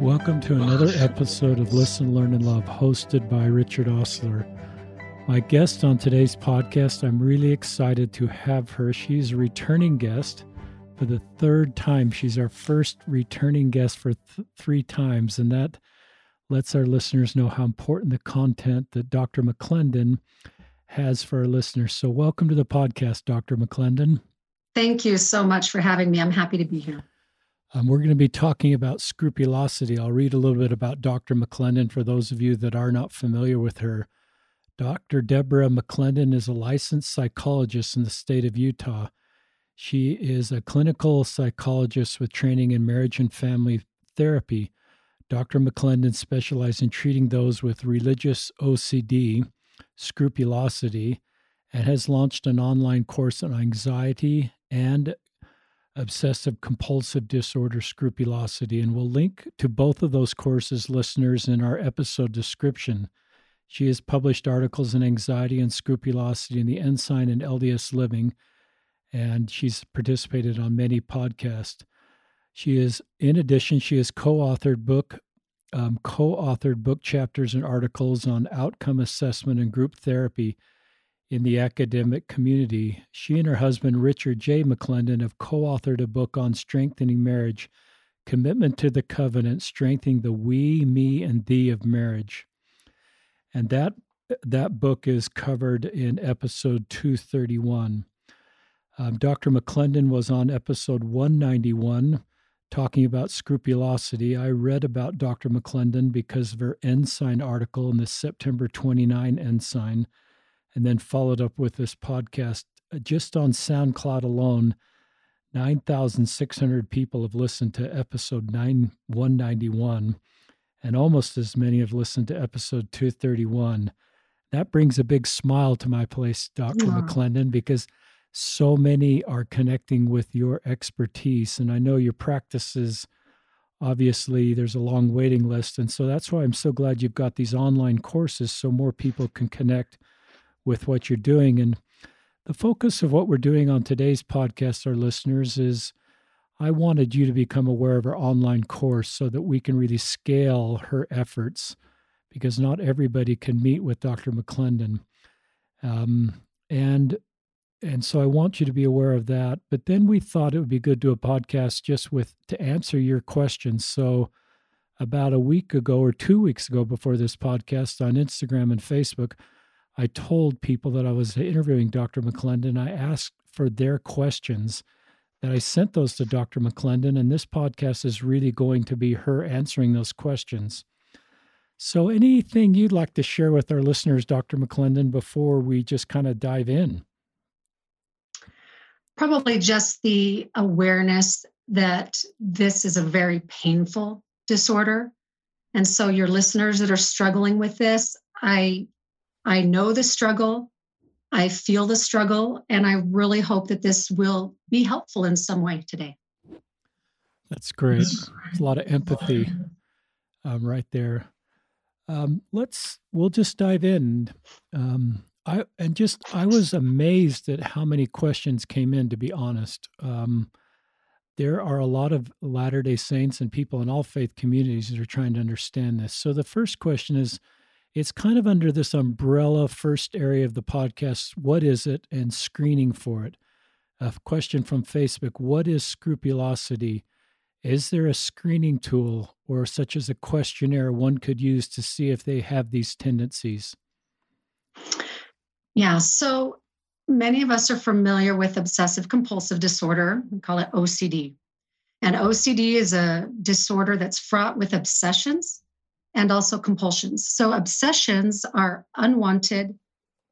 Welcome to another episode of Listen, Learn, and Love, hosted by Richard Ostler. My guest on today's podcast, I'm really excited to have her. She's a returning guest for the third time. She's our first returning guest for th- three times, and that lets our listeners know how important the content that Dr. McClendon has for our listeners. So, welcome to the podcast, Dr. McClendon. Thank you so much for having me. I'm happy to be here. Um, we're going to be talking about scrupulosity. I'll read a little bit about Dr. McClendon for those of you that are not familiar with her. Dr. Deborah McClendon is a licensed psychologist in the state of Utah. She is a clinical psychologist with training in marriage and family therapy. Dr. McClendon specializes in treating those with religious OCD, scrupulosity, and has launched an online course on anxiety and obsessive compulsive disorder scrupulosity and we'll link to both of those courses listeners in our episode description. She has published articles in anxiety and scrupulosity in the ensign and lds living and she's participated on many podcasts. She is in addition she has co-authored book um, co-authored book chapters and articles on outcome assessment and group therapy in the academic community. She and her husband, Richard J. McClendon, have co authored a book on strengthening marriage Commitment to the Covenant, Strengthening the We, Me, and Thee of Marriage. And that, that book is covered in episode 231. Um, Dr. McClendon was on episode 191 talking about scrupulosity. I read about Dr. McClendon because of her Ensign article in the September 29 Ensign and then followed up with this podcast. Uh, just on SoundCloud alone, 9,600 people have listened to episode 9, 191, and almost as many have listened to episode 231. That brings a big smile to my place, Dr. Yeah. McClendon, because so many are connecting with your expertise. And I know your practices, obviously, there's a long waiting list. And so that's why I'm so glad you've got these online courses so more people can connect with what you're doing. And the focus of what we're doing on today's podcast, our listeners, is I wanted you to become aware of our online course so that we can really scale her efforts because not everybody can meet with Dr. McClendon. Um, and and so I want you to be aware of that. But then we thought it would be good to do a podcast just with to answer your questions. So about a week ago or two weeks ago before this podcast on Instagram and Facebook, I told people that I was interviewing Dr. McClendon. I asked for their questions that I sent those to Dr. McClendon, and this podcast is really going to be her answering those questions. So, anything you'd like to share with our listeners, Dr. McClendon, before we just kind of dive in? Probably just the awareness that this is a very painful disorder. And so, your listeners that are struggling with this, I I know the struggle. I feel the struggle, and I really hope that this will be helpful in some way today. That's great. There's a lot of empathy um, right there. Um, let's we'll just dive in. Um, I and just I was amazed at how many questions came in. To be honest, um, there are a lot of Latter Day Saints and people in all faith communities that are trying to understand this. So the first question is it's kind of under this umbrella first area of the podcast what is it and screening for it. A question from facebook what is scrupulosity? Is there a screening tool or such as a questionnaire one could use to see if they have these tendencies? Yeah so many of us are familiar with obsessive compulsive disorder. We call it ocd and ocd is a disorder that's fraught with obsessions and also compulsions. So, obsessions are unwanted,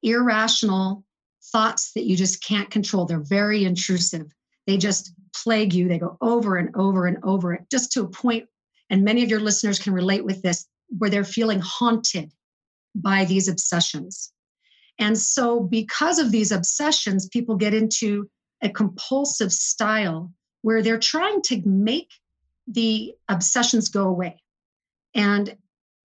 irrational thoughts that you just can't control. They're very intrusive. They just plague you. They go over and over and over just to a point, and many of your listeners can relate with this, where they're feeling haunted by these obsessions. And so, because of these obsessions, people get into a compulsive style where they're trying to make the obsessions go away. And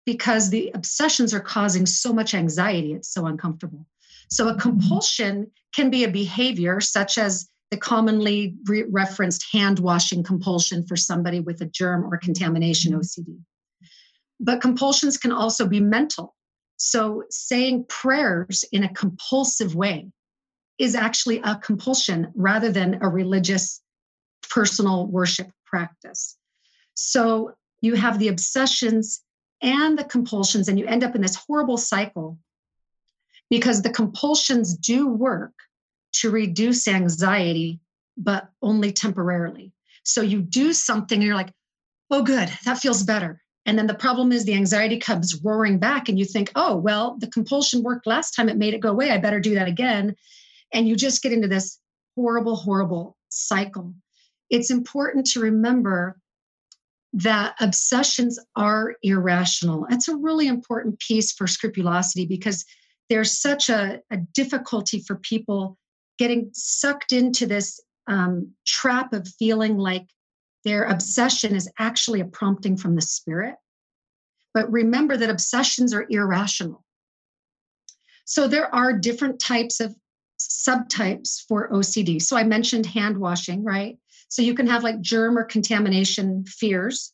because the obsessions are causing so much anxiety. It's so uncomfortable. So, a compulsion can be a behavior such as the commonly re- referenced hand washing compulsion for somebody with a germ or contamination mm-hmm. OCD. But compulsions can also be mental. So saying prayers in a compulsive way is actually a compulsion rather than a religious personal worship practice. So you have the obsessions and the compulsions, and you end up in this horrible cycle because the compulsions do work to reduce anxiety, but only temporarily. So you do something and you're like, oh, good, that feels better. And then the problem is the anxiety comes roaring back, and you think, oh, well, the compulsion worked last time, it made it go away. I better do that again. And you just get into this horrible, horrible cycle. It's important to remember that obsessions are irrational. That's a really important piece for scrupulosity because there's such a, a difficulty for people getting sucked into this um, trap of feeling like their obsession is actually a prompting from the spirit. But remember that obsessions are irrational. So there are different types of subtypes for OCD. So I mentioned hand washing, right? So you can have like germ or contamination fears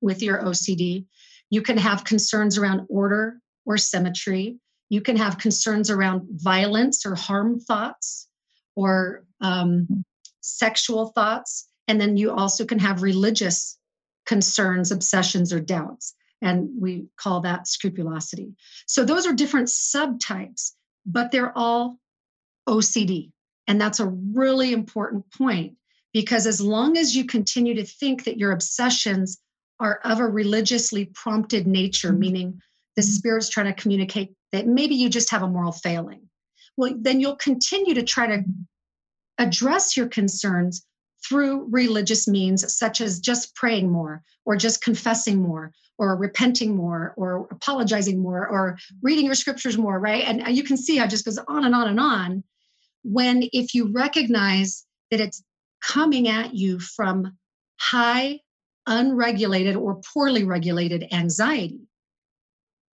with your OCD. You can have concerns around order or symmetry. You can have concerns around violence or harm thoughts or um, sexual thoughts. And then you also can have religious concerns, obsessions, or doubts. And we call that scrupulosity. So those are different subtypes, but they're all OCD. And that's a really important point because as long as you continue to think that your obsessions are of a religiously prompted nature, mm-hmm. meaning the spirit's trying to communicate that maybe you just have a moral failing, well, then you'll continue to try to address your concerns through religious means, such as just praying more, or just confessing more, or repenting more, or apologizing more, or reading your scriptures more, right? And you can see how it just goes on and on and on. When if you recognize that it's coming at you from high, unregulated, or poorly regulated anxiety.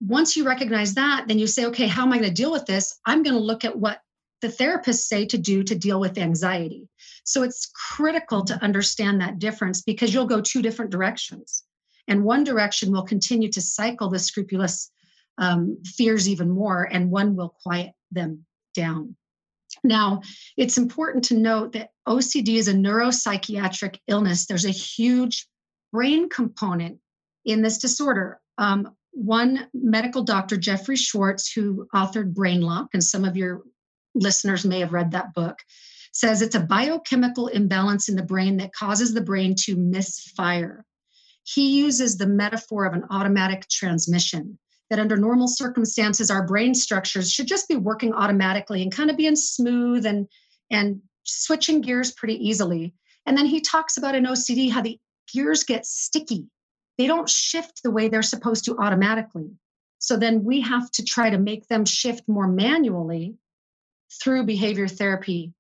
Once you recognize that, then you say, okay, how am I going to deal with this? I'm going to look at what the therapists say to do to deal with anxiety. So it's critical to understand that difference because you'll go two different directions. And one direction will continue to cycle the scrupulous um, fears even more, and one will quiet them down. Now, it's important to note that OCD is a neuropsychiatric illness. There's a huge brain component in this disorder. Um, one medical doctor, Jeffrey Schwartz, who authored Brain-Lock, and some of your listeners may have read that book, says it's a biochemical imbalance in the brain that causes the brain to misfire. He uses the metaphor of an automatic transmission that under normal circumstances our brain structures should just be working automatically and kind of being smooth and and switching gears pretty easily. And then he talks about in ocd how the gears get sticky. They don't shift the way they're supposed to automatically. So then we have to try to make them shift more manually through behavior therapy.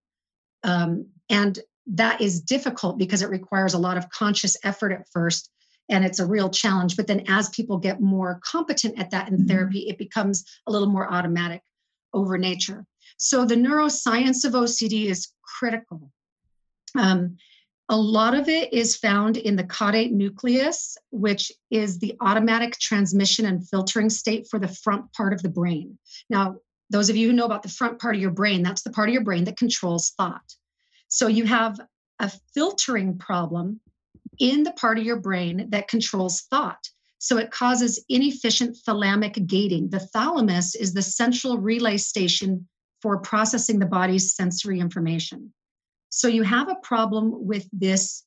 Um, and that is difficult because it requires a lot of conscious effort at first and it's a real challenge. But then as people get more competent at that in mm-hmm. therapy, it becomes a little more automatic over nature. So the neuroscience of OCD is critical. Um, a lot of it is found in the caudate nucleus, which is the automatic transmission and filtering state for the front part of the brain. Now, those of you who know about the front part of your brain, that's the part of your brain that controls thought. So you have a filtering problem in the part of your brain that controls thought. So it causes inefficient thalamic gating. The thalamus is the central relay station for processing the body's sensory information. So you have a problem with this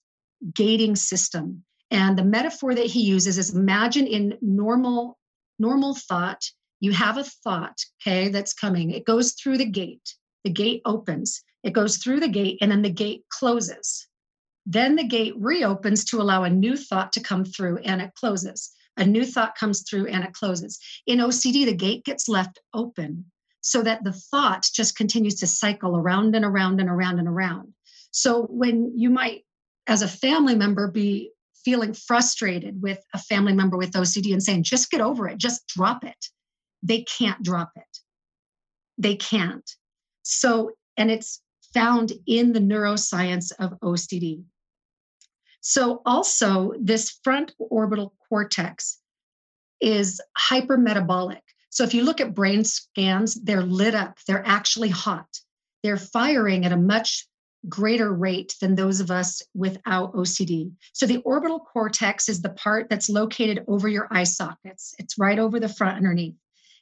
gating system. And the metaphor that he uses is imagine in normal normal thought, you have a thought, okay, that's coming. It goes through the gate. The gate opens. It goes through the gate and then the gate closes. Then the gate reopens to allow a new thought to come through and it closes. A new thought comes through and it closes. In OCD, the gate gets left open so that the thought just continues to cycle around and around and around and around. So when you might, as a family member, be feeling frustrated with a family member with OCD and saying, just get over it, just drop it, they can't drop it. They can't. So, and it's found in the neuroscience of OCD. So, also, this front orbital cortex is hypermetabolic. So, if you look at brain scans, they're lit up, they're actually hot. They're firing at a much greater rate than those of us without OCD. So, the orbital cortex is the part that's located over your eye sockets, it's right over the front underneath.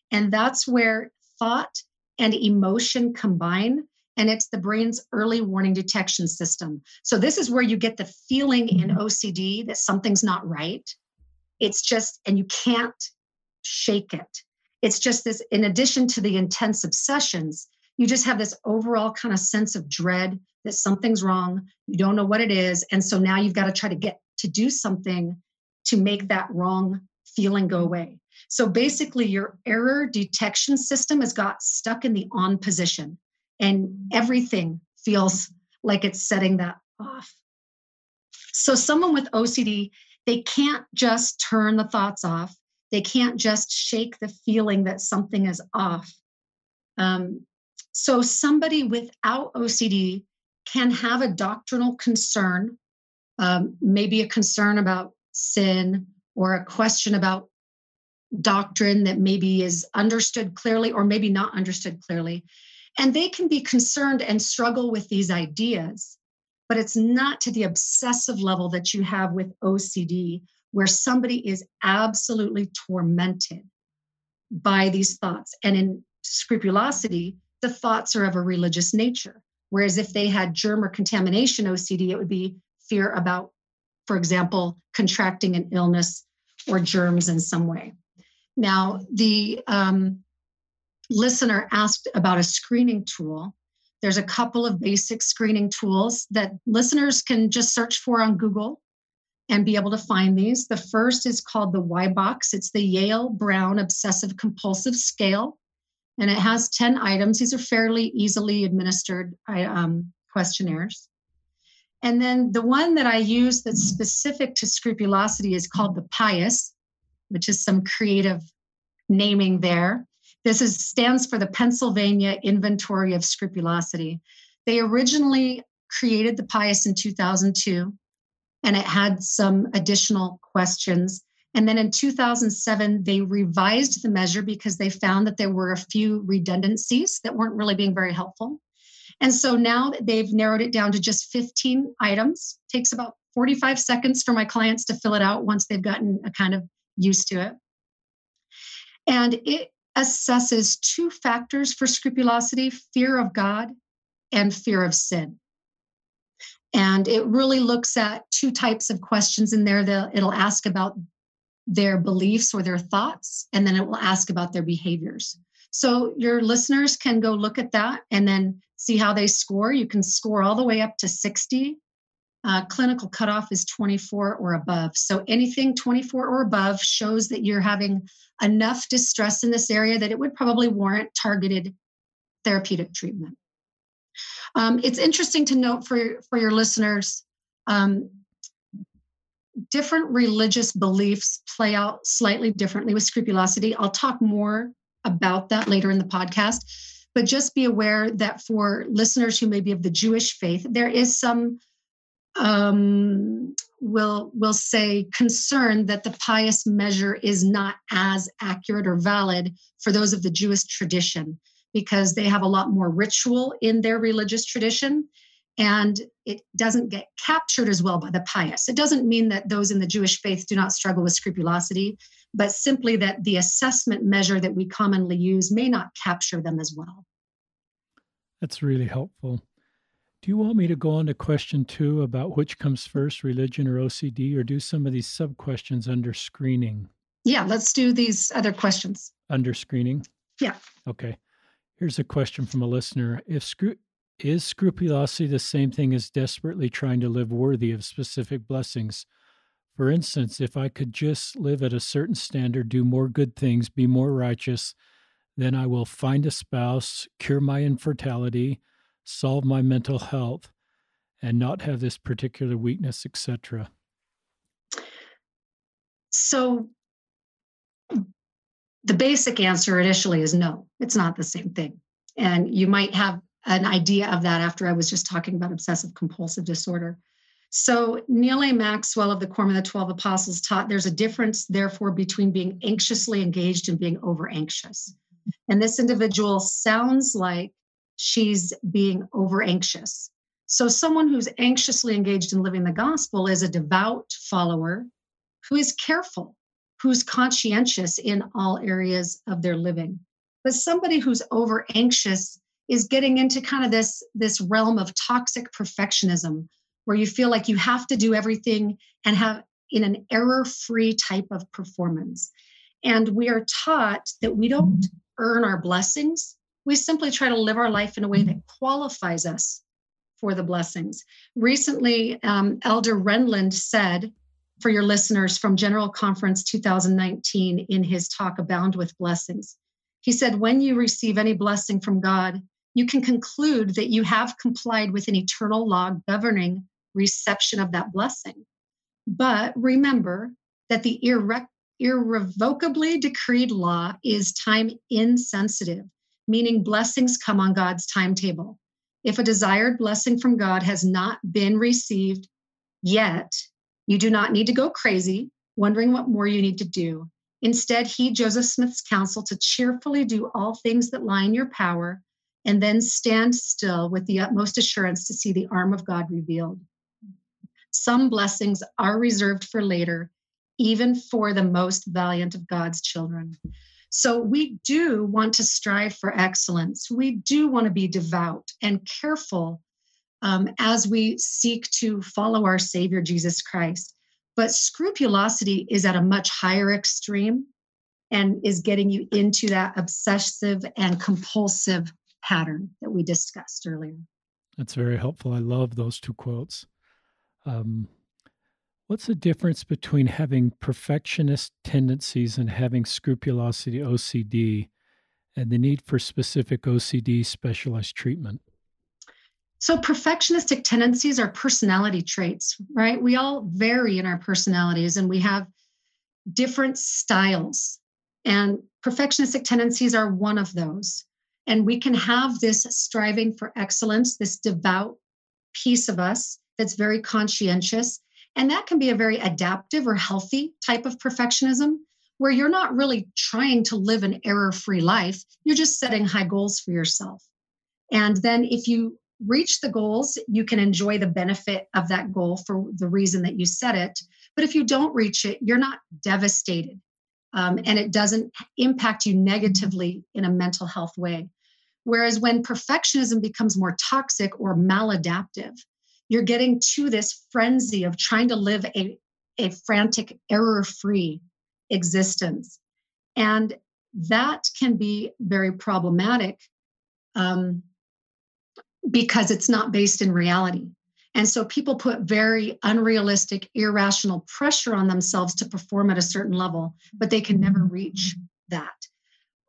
And that's where thought and emotion combine and it's the brain's early warning detection system. So, this is where you get the feeling in mm-hmm. OCD that something's not right. It's just, and you can't shake it. It's just this, in addition to the intense obsessions, you just have this overall kind of sense of dread that something's wrong. You don't know what it is. And so now you've got to try to get to do something to make that wrong feeling go away. So basically, your error detection system has got stuck in the on position and everything feels like it's setting that off. So, someone with OCD, they can't just turn the thoughts off, they can't just shake the feeling that something is off. Um, so, somebody without OCD can have a doctrinal concern, um, maybe a concern about sin or a question about doctrine that maybe is understood clearly or maybe not understood clearly. And they can be concerned and struggle with these ideas, but it's not to the obsessive level that you have with OCD, where somebody is absolutely tormented by these thoughts. And in scrupulosity, the thoughts are of a religious nature. Whereas if they had germ or contamination OCD, it would be fear about, for example, contracting an illness or germs in some way. Now, the um, listener asked about a screening tool. There's a couple of basic screening tools that listeners can just search for on Google and be able to find these. The first is called the Y-BOCS, It's the Yale Brown Obsessive Compulsive Scale, and it has 10 items. These are fairly easily administered um, questionnaires. And then the one that I use that's specific to scrupulosity is called the PIOS, which is some creative naming there. This is, stands for the Pennsylvania Inventory of Scrupulosity. They originally created the PIOS in 2002, and it had some additional questions. And then in 2007, they revised the measure because they found that there were a few redundancies that weren't really being very helpful. And so now that they've narrowed it down to just 15 items. It takes about 45 seconds for my clients to fill it out once they've gotten a kind of used to it. And it assesses two factors for scrupulosity fear of God and fear of sin. And it really looks at two types of questions in there. It'll ask about their beliefs or their thoughts, and then it will ask about their behaviors. So your listeners can go look at that and then see how they score. You can score all the way up to 60. Uh, clinical cutoff is 24 or above. So anything 24 or above shows that you're having enough distress in this area that it would probably warrant targeted therapeutic treatment. Um, it's interesting to note for, for your listeners um, different religious beliefs play out slightly differently with scrupulosity. I'll talk more about that later in the podcast. But just be aware that for listeners who may be of the Jewish faith, there is some um, will will say concern that the PIOS measure is not as accurate or valid for those of the Jewish tradition because they have a lot more ritual in their religious tradition and it doesn't get captured as well by the PIOS. It doesn't mean that those in the Jewish faith do not struggle with scrupulosity, but simply that the assessment measure that we commonly use may not capture them as well. That's really helpful. Do you want me to go on to question two about which comes first, religion or OCD, or do some of these sub questions under screening? Yeah, let's do these other questions. Under screening? Yeah. Okay. Here's a question from a listener. If scru- is scrupulosity the same thing as desperately trying to live worthy of specific blessings? For instance, if I could just live at a certain standard, do more good things, be more righteous, then I will find a spouse, cure my infertility, solve my mental health and not have this particular weakness, etc.? So the basic answer initially is no, it's not the same thing. And you might have an idea of that after I was just talking about obsessive compulsive disorder. So, Neal A. Maxwell of the Quorum of the 12 Apostles taught there's a difference, therefore, between being anxiously engaged and being over anxious. And this individual sounds like she's being over anxious. So, someone who's anxiously engaged in living the gospel is a devout follower who is careful, who's conscientious in all areas of their living. But somebody who's over anxious is getting into kind of this, this realm of toxic perfectionism where you feel like you have to do everything and have in an error free type of performance. And we are taught that we don't mm-hmm. earn our blessings. We simply try to live our life in a way that qualifies us for the blessings. Recently, um, Elder Renlund said, for your listeners from General Conference 2019 in his talk, Abound with Blessings, he said, When you receive any blessing from God, you can conclude that you have complied with an eternal law governing reception of that blessing. But remember that the irre- irrevocably decreed law is time insensitive, meaning blessings come on God's timetable. If a desired blessing from God has not been received yet, you do not need to go crazy, wondering what more you need to do. Instead, heed Joseph Smith's counsel to cheerfully do all things that lie in your power and then stand still with the utmost assurance to see the arm of God revealed. Some blessings are reserved for later, even for the most valiant of God's children. So we do want to strive for excellence. We do want to be devout and careful um, as we seek to follow our Savior Jesus Christ. But scrupulosity is at a much higher extreme and is getting you into that obsessive and compulsive pattern that we discussed earlier. That's very helpful. I love those two quotes. Um, what's the difference between having perfectionist tendencies and having scrupulosity OCD and the need for specific OCD specialized treatment? So, perfectionistic tendencies are personality traits, right? We all vary in our personalities and we have different styles. And perfectionistic tendencies are one of those. And we can have this striving for excellence, this devout piece of us that's very conscientious. And that can be a very adaptive or healthy type of perfectionism where you're not really trying to live an error free life. You're just setting high goals for yourself. And then if you reach the goals, you can enjoy the benefit of that goal for the reason that you set it. But if you don't reach it, you're not devastated. Um, and it doesn't impact you negatively in a mental health way. Whereas when perfectionism becomes more toxic or maladaptive, you're getting to this frenzy of trying to live a, a frantic, error free existence. And that can be very problematic um, because it's not based in reality. And so people put very unrealistic, irrational pressure on themselves to perform at a certain level, but they can never reach that.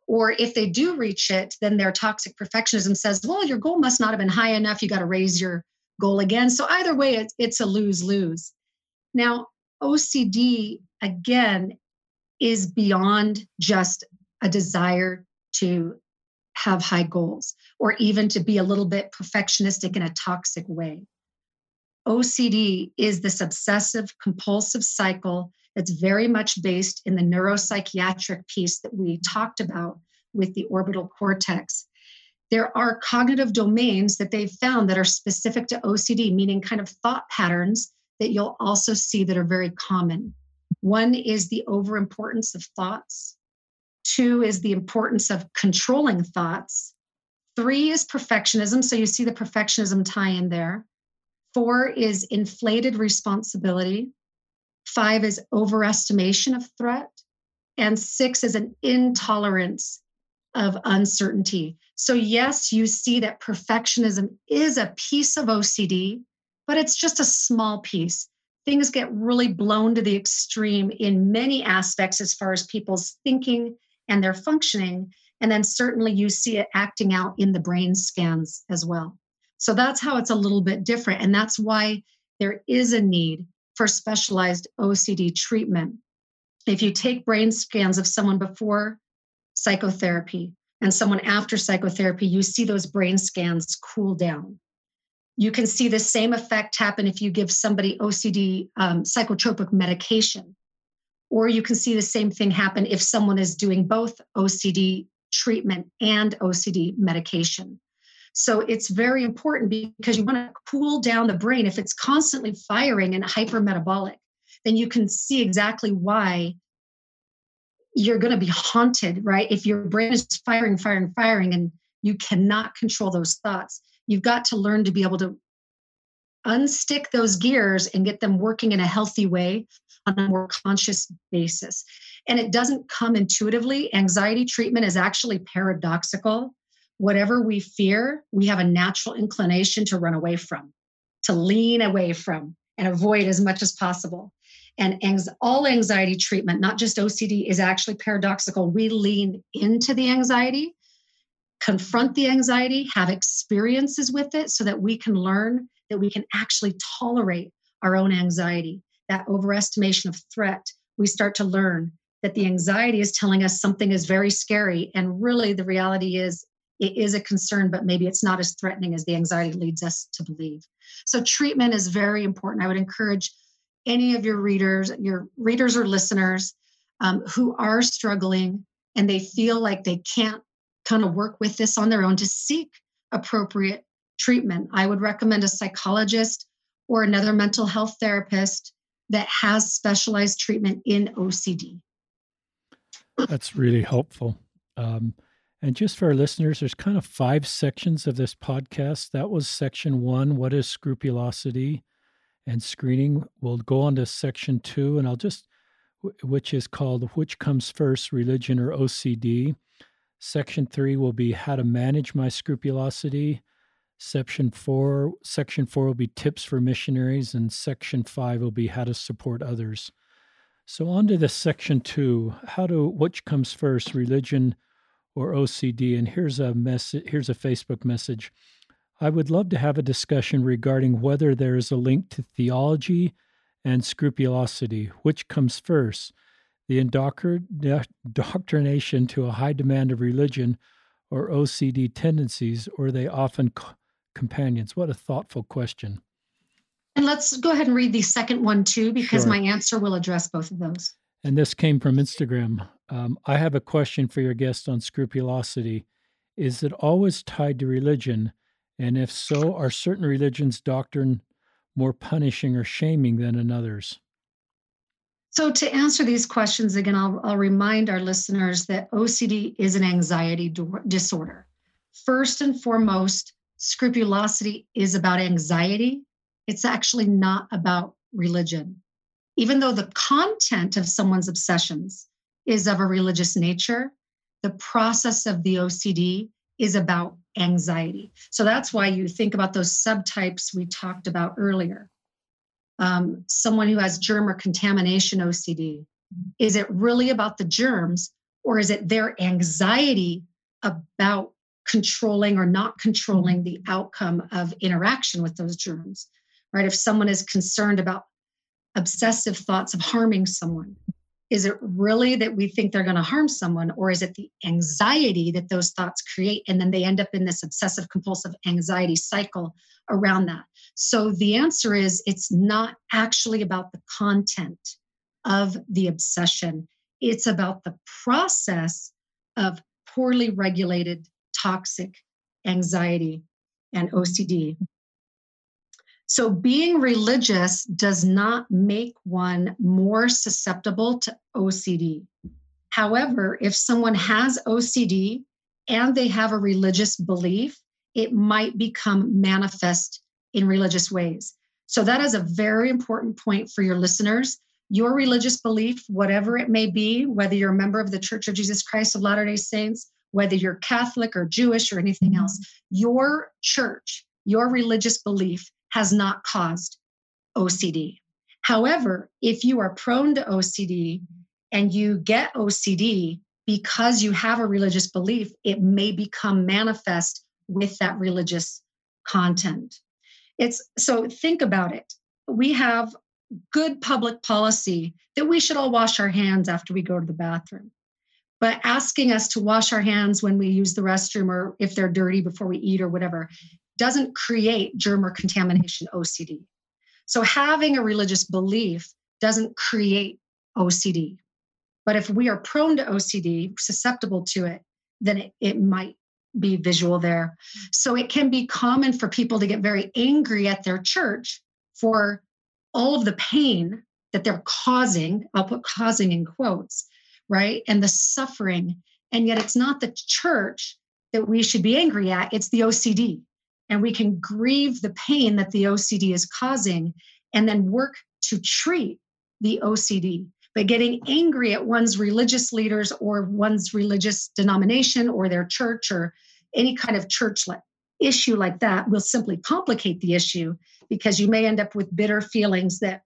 Or if they do reach it, then their toxic perfectionism says, well, your goal must not have been high enough. You got to raise your goal again. So either way, it's, it's a lose lose. Now, OCD, again, is beyond just a desire to have high goals or even to be a little bit perfectionistic in a toxic way. OCD is this obsessive compulsive cycle that's very much based in the neuropsychiatric piece that we talked about with the orbital cortex there are cognitive domains that they've found that are specific to OCD, meaning kind of thought patterns that you'll also see that are very common. One is the overimportance of thoughts, two is the importance of controlling thoughts, three is perfectionism. So you see the perfectionism tie in there. Four is inflated responsibility. Five is overestimation of threat. And six is an intolerance of uncertainty. So, yes, you see that perfectionism is a piece of OCD, but it's just a small piece. Things get really blown to the extreme in many aspects as far as people's thinking and their functioning. And then certainly you see it acting out in the brain scans as well. So that's how it's a little bit different. And that's why there is a need for specialized OCD treatment. If you take brain scans of someone before psychotherapy, and someone after psychotherapy, you see those brain scans cool down. You can see the same effect happen if you give somebody OCD um, psychotropic medication. Or you can see the same thing happen if someone is doing both OCD treatment and OCD medication. So it's very important because you want to cool down the brain. If it's constantly firing and hypermetabolic, then you can see exactly why you're going to be haunted, right? If your brain is firing, firing, firing, and you cannot control those thoughts, you've got to learn to be able to unstick those gears and get them working in a healthy way on a more conscious basis. And it doesn't come intuitively. Anxiety treatment is actually paradoxical. Whatever we fear, we have a natural inclination to run away from, to lean away from, and avoid as much as possible. And all anxiety treatment, not just OCD, is actually paradoxical. We lean into the anxiety, confront the anxiety, have experiences with it so that we can learn that we can actually tolerate our own anxiety, that overestimation of threat. We start to learn that the anxiety is telling us something is very scary. And really, the reality is it is a concern, but maybe it's not as threatening as the anxiety leads us to believe. So, treatment is very important. I would encourage any of your readers, your readers or listeners um, who are struggling and they feel like they can't kind of work with this on their own to seek appropriate treatment. I would recommend a psychologist or another mental health therapist that has specialized treatment in OCD. That's really helpful. Um, and just for our listeners, there's kind of five sections of this podcast. That was section one What is scrupulosity? And screening. We'll go on to section two, and I'll just, which is called Which Comes First, Religion or OCD. Section three will be How to Manage My Scrupulosity. Section four, section four will be tips for missionaries, and section five will be how to support others. So on to the section two, how to which comes first, religion or OCD? And here's a message. Here's a Facebook message. I would love to have a discussion regarding whether there is a link to theology and scrupulosity. Which comes first? The indoctrination to a high demand of religion or OCD tendencies, or are they often co- companions? What a thoughtful question. And let's go ahead and read the second one too, because sure. my answer will address both of those. And this came from Instagram. Um, I have a question for your guest on scrupulosity. Is it always tied to religion? And if so, are certain religions' doctrine more punishing or shaming than in others? So, to answer these questions again, I'll, I'll remind our listeners that OCD is an anxiety do- disorder. First and foremost, scrupulosity is about anxiety. It's actually not about religion. Even though the content of someone's obsessions is of a religious nature, the process of the OCD is about anxiety. So that's why you think about those subtypes we talked about earlier. Um, someone who has germ or contamination OCD, is it really about the germs or is it their anxiety about controlling or not controlling the outcome of interaction with those germs? Right? If someone is concerned about obsessive thoughts of harming someone, is it really that we think they're going to harm someone or is it the anxiety that those thoughts create and then they end up in this obsessive compulsive anxiety cycle around that? So the answer is it's not actually about the content of the obsession. It's about the process of poorly regulated toxic anxiety and ocd so, being religious does not make one more susceptible to OCD. However, if someone has OCD and they have a religious belief, it might become manifest in religious ways. So, that is a very important point for your listeners. Your religious belief, whatever it may be, whether you're a member of the Church of Jesus Christ of Latter day Saints, whether you're Catholic or Jewish or anything else, your church, your religious belief has not caused OCD. However, if you are prone to OCD and you get OCD because you have a religious belief, it may become manifest with that religious content. It's so think about it. We have good public policy that we should all wash our hands after we go to the bathroom. but asking us to wash our hands when we use the restroom or if they're dirty before we eat or whatever doesn't create germ or contamination OCD. So having a religious belief doesn't create OCD. But if we are prone to OCD, susceptible to it, then it, it might be visual there. So it can be common for people to get very angry at their church for all of the pain that they're causing. I'll put causing in quotes, right? And the suffering. And yet it's not the church that we should be angry at, it's the OCD. And we can grieve the pain that the OCD is causing and then work to treat the OCD. But getting angry at one's religious leaders or one's religious denomination or their church or any kind of church issue like that will simply complicate the issue because you may end up with bitter feelings that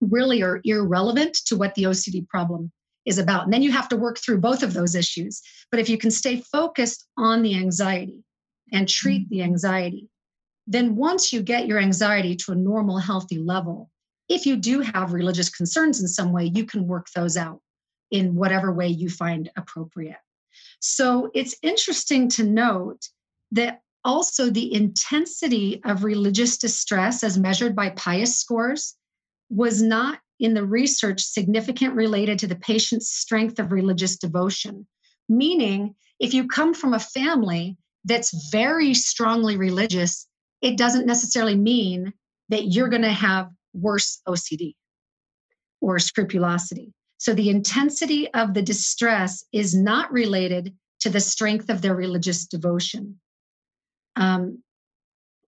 really are irrelevant to what the OCD problem is about. And then you have to work through both of those issues. But if you can stay focused on the anxiety and treat the anxiety, then once you get your anxiety to a normal, healthy level, if you do have religious concerns in some way, you can work those out in whatever way you find appropriate. So it's interesting to note that also the intensity of religious distress as measured by PIOS scores was not in the research significant related to the patient's strength of religious devotion. Meaning, if you come from a family that's very strongly religious, it doesn't necessarily mean that you're going to have worse OCD or scrupulosity. So the intensity of the distress is not related to the strength of their religious devotion. Um,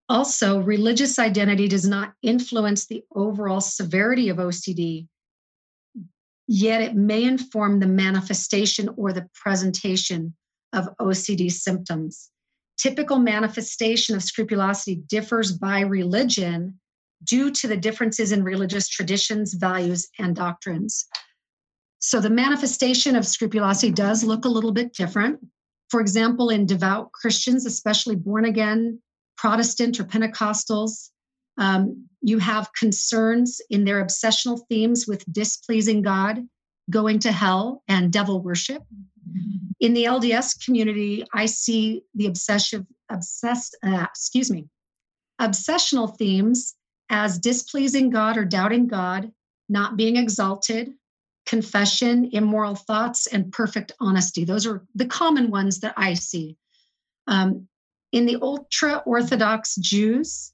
also, religious identity does not influence the overall severity of OCD, yet it may inform the manifestation or the presentation of OCD symptoms. Typical manifestation of scrupulosity differs by religion due to the differences in religious traditions, values, and doctrines. So the manifestation of scrupulosity does look a little bit different. For example, in devout Christians, especially born again Protestant or Pentecostals. Um, you have concerns in their obsessional themes with displeasing God, going to hell, and devil worship. In the LDS community, I see the obsessive, obsessed, uh, excuse me, obsessional themes as displeasing God or doubting God, not being exalted, confession, immoral thoughts, and perfect honesty. Those are the common ones that I see. Um, in the ultra Orthodox Jews,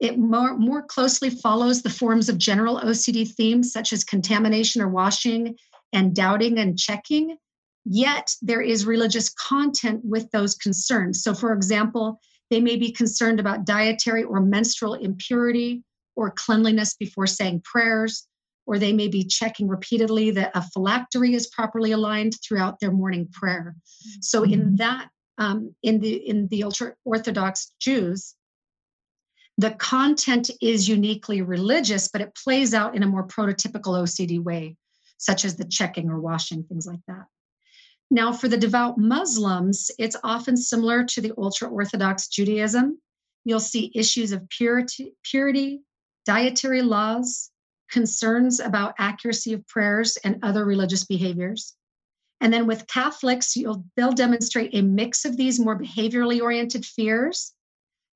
it more, more closely follows the forms of general OCD themes such as contamination or washing and doubting and checking. Yet there is religious content with those concerns. So, for example, they may be concerned about dietary or menstrual impurity or cleanliness before saying prayers, or they may be checking repeatedly that a phylactery is properly aligned throughout their morning prayer. So, in mm-hmm. that um, in the in the ultra orthodox Jews, the content is uniquely religious, but it plays out in a more prototypical OCD way, such as the checking or washing, things like that. Now, for the devout Muslims, it's often similar to the ultra Orthodox Judaism. You'll see issues of purity, purity, dietary laws, concerns about accuracy of prayers, and other religious behaviors. And then with Catholics, you'll, they'll demonstrate a mix of these more behaviorally oriented fears,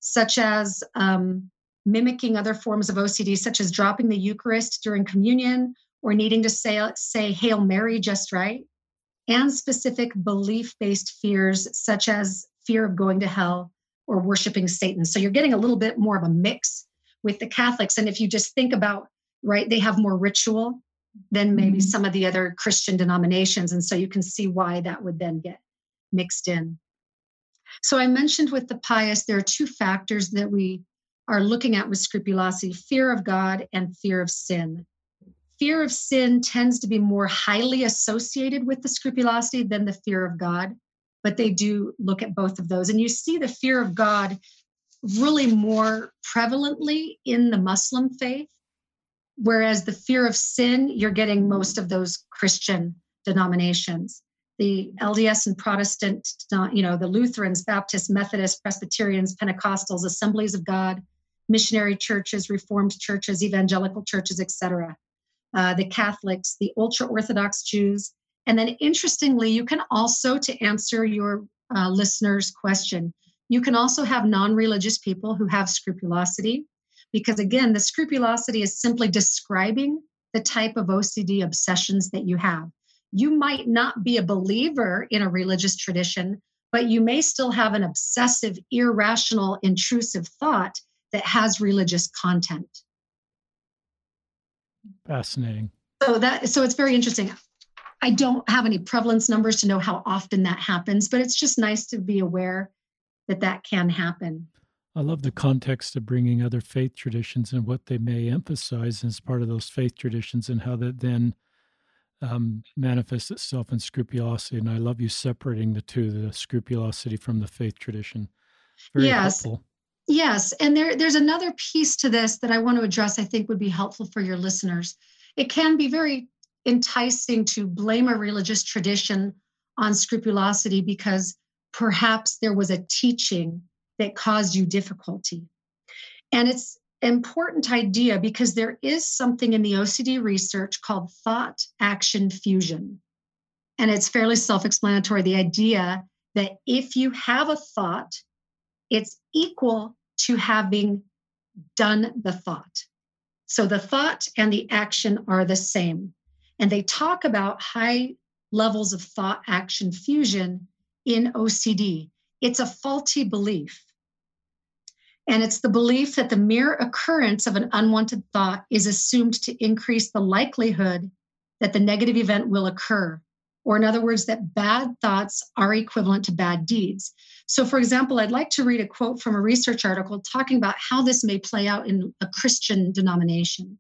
such as um, mimicking other forms of OCD, such as dropping the Eucharist during communion or needing to say, say Hail Mary just right, and specific belief based fears, such as fear of going to hell or worshiping Satan. So you're getting a little bit more of a mix with the Catholics. And if you just think about, right, they have more ritual than maybe mm-hmm. some of the other Christian denominations. And so you can see why that would then get mixed in. So I mentioned with the PIOS, there are two factors that we are looking at with scrupulosity fear of God and fear of sin. Fear of sin tends to be more highly associated with the scrupulosity than the fear of God, but they do look at both of those. And you see the fear of God really more prevalently in the Muslim faith Whereas the fear of sin, you're getting most of those Christian denominations. The LDS and Protestant, you know, the Lutherans, Baptists, Methodists, Presbyterians, Pentecostals, Assemblies of God, missionary churches, Reformed churches, evangelical churches, etc. Uh, the Catholics, the ultra Orthodox Jews, And then, interestingly, you can also, to answer your uh, listener's question, you can also have non religious people who have scrupulosity, because again, the scrupulosity is simply describing the type of OCD obsessions that you have. You might not be a believer in a religious tradition, but you may still have an obsessive, irrational, intrusive thought that has religious content. Fascinating. So that so it's very interesting. I don't have any prevalence numbers to know how often that happens, but it's just nice to be aware that that can happen. I love the context of bringing other faith traditions and what they may emphasize as part of those faith traditions and how that then um, manifests itself in scrupulosity. And I love you separating the two, the scrupulosity from the faith tradition. Very yes. helpful. Yes. And there, there's another piece to this that I want to address, I think would be helpful for your listeners. It can be very enticing to blame a religious tradition on scrupulosity because perhaps there was a teaching that caused you difficulty. And it's important idea because there is something in the OCD research called thought action fusion. And it's fairly self explanatory the idea that if you have a thought, it's equal to having done the thought. So the thought and the action are the same. And they talk about high levels of thought action fusion in OCD. It's a faulty belief. And it's the belief that the mere occurrence of an unwanted thought is assumed to increase the likelihood that the negative event will occur. Or, in other words, that bad thoughts are equivalent to bad deeds. So, for example, I'd like to read a quote from a research article talking about how this may play out in a Christian denomination.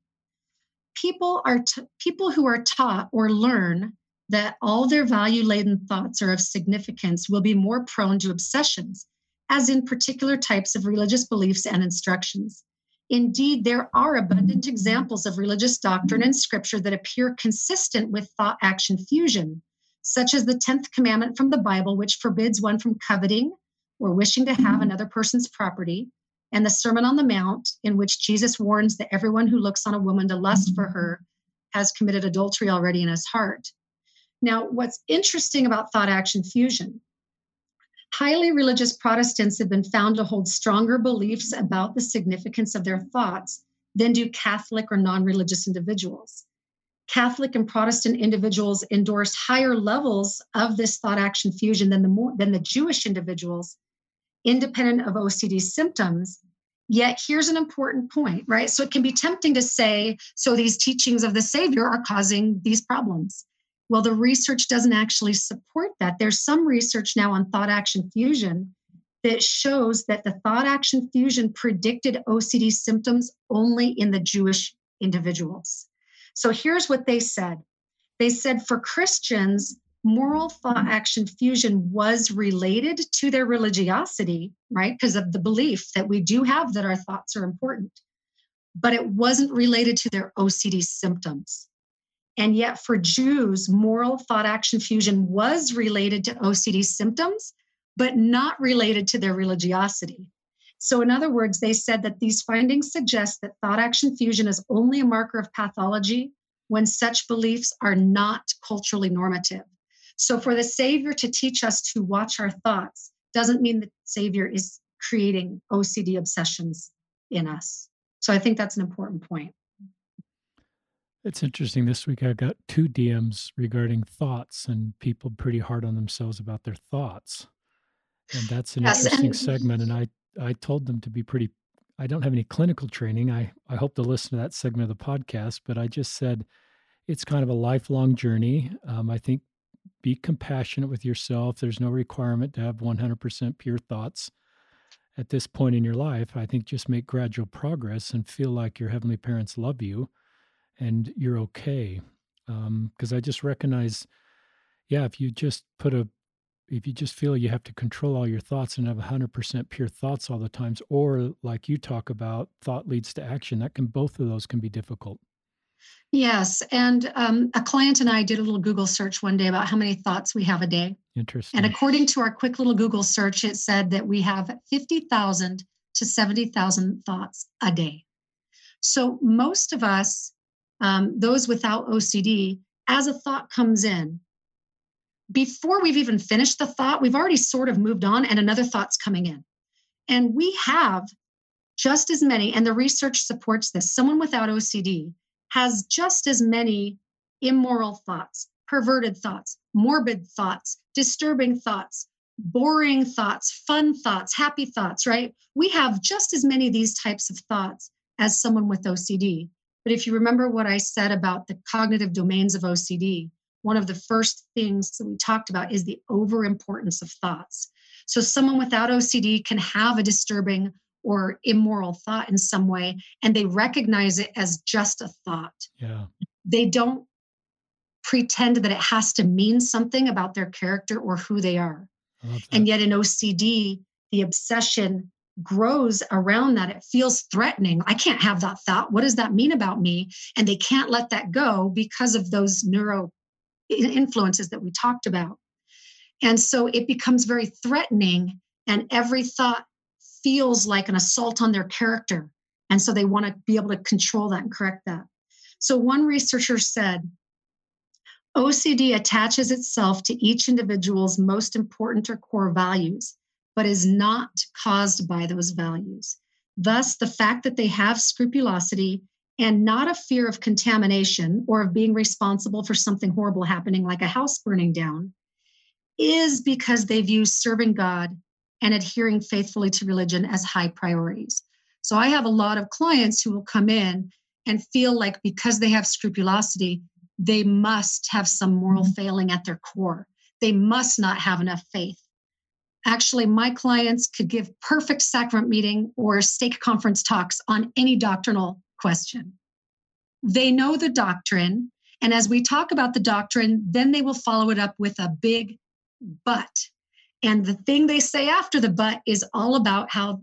People are t- people who are taught or learn that all their value laden thoughts are of significance will be more prone to obsessions as in particular types of religious beliefs and instructions. Indeed, there are abundant examples of religious doctrine and scripture that appear consistent with thought action fusion, such as the 10th commandment from the Bible, which forbids one from coveting or wishing to have mm-hmm. another person's property, and the Sermon on the Mount, in which Jesus warns that everyone who looks on a woman to lust for her mm-hmm. has committed adultery already in his heart. Now, what's interesting about thought action fusion highly religious Protestants have been found to hold stronger beliefs about the significance of their thoughts than do Catholic or non religious individuals. Catholic and Protestant individuals endorse higher levels of this thought action fusion than the, more, than the Jewish individuals, independent of OCD symptoms. Yet, here's an important point, right? So, it can be tempting to say, so these teachings of the Savior are causing these problems. Well, the research doesn't actually support that. There's some research now on thought action fusion that shows that the thought action fusion predicted OCD symptoms only in the Jewish individuals. So here's what they said they said for Christians, moral thought action fusion was related to their religiosity, right? Because of the belief that we do have that our thoughts are important, but it wasn't related to their OCD symptoms. And yet, for Jews, moral thought action fusion was related to OCD symptoms, but not related to their religiosity. So, in other words, they said that these findings suggest that thought action fusion is only a marker of pathology when such beliefs are not culturally normative. So, for the Savior to teach us to watch our thoughts doesn't mean the Savior is creating OCD obsessions in us. So, I think that's an important point. It's interesting. This week I got two DMs regarding thoughts and people pretty hard on themselves about their thoughts. And that's an yes, interesting and- segment. And I, I told them to be pretty, I don't have any clinical training. I, I hope to listen to that segment of the podcast, but I just said it's kind of a lifelong journey. Um, I think be compassionate with yourself. There's no requirement to have 100% pure thoughts at this point in your life. I think just make gradual progress and feel like your heavenly parents love you and you're okay. Because um, I just recognize, yeah, if you just put a, if you just feel you have to control all your thoughts and have 100% pure thoughts all the times, or like you talk about, thought leads to action, that can, both of those can be difficult. Yes. And um, a client and I did a little Google search one day about how many thoughts we have a day. Interesting. And according to our quick little Google search, it said that we have 50,000 to 70,000 thoughts a day. So most of us um, those without OCD, as a thought comes in, before we've even finished the thought, we've already sort of moved on and another thought's coming in. And we have just as many, and the research supports this. Someone without OCD has just as many immoral thoughts, perverted thoughts, morbid thoughts, disturbing thoughts, boring thoughts, fun thoughts, happy thoughts, right? We have just as many of these types of thoughts as someone with OCD. But if you remember what I said about the cognitive domains of OCD, one of the first things that we talked about is the overimportance of thoughts. So, someone without OCD can have a disturbing or immoral thought in some way, and they recognize it as just a thought. Yeah. They don't pretend that it has to mean something about their character or who they are. And yet in OCD, the obsession grows around that. It feels threatening. I can't have that thought. What does that mean about me? And they can't let that go because of those neuro influences that we talked about. And so it becomes very threatening, and every thought feels like an assault on their character. And so they want to be able to control that and correct that. So one researcher said OCD attaches itself to each individual's most important or core values, but is not caused by those values. Thus, the fact that they have scrupulosity and not a fear of contamination or of being responsible for something horrible happening, like a house burning down, is because they view serving God and adhering faithfully to religion as high priorities. So I have a lot of clients who will come in and feel like because they have scrupulosity, they must have some moral mm-hmm. failing at their core. They must not have enough faith. Actually, my clients could give perfect sacrament meeting or stake conference talks on any doctrinal question. They know the doctrine. And as we talk about the doctrine, then they will follow it up with a big but. And the thing they say after the but is all about how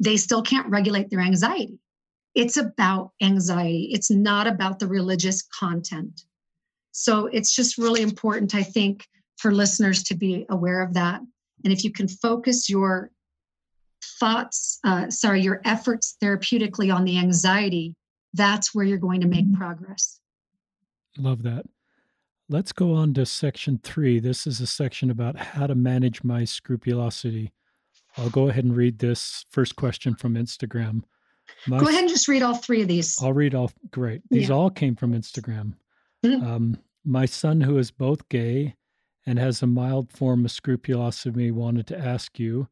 they still can't regulate their anxiety. It's about anxiety, it's not about the religious content. So it's just really important, I think, for listeners to be aware of that. And if you can focus your thoughts, uh, sorry, your efforts therapeutically on the anxiety, that's where you're going to make progress. Love that. Let's go on to section three. This is a section about how to manage my scrupulosity. I'll go ahead and read this first question from Instagram. My, Go ahead and just read all three of these. I'll read all. Great. These yeah. all came from Instagram. Mm-hmm. Um, my son, who is both gay and has a mild form of scrupulosity, wanted to ask you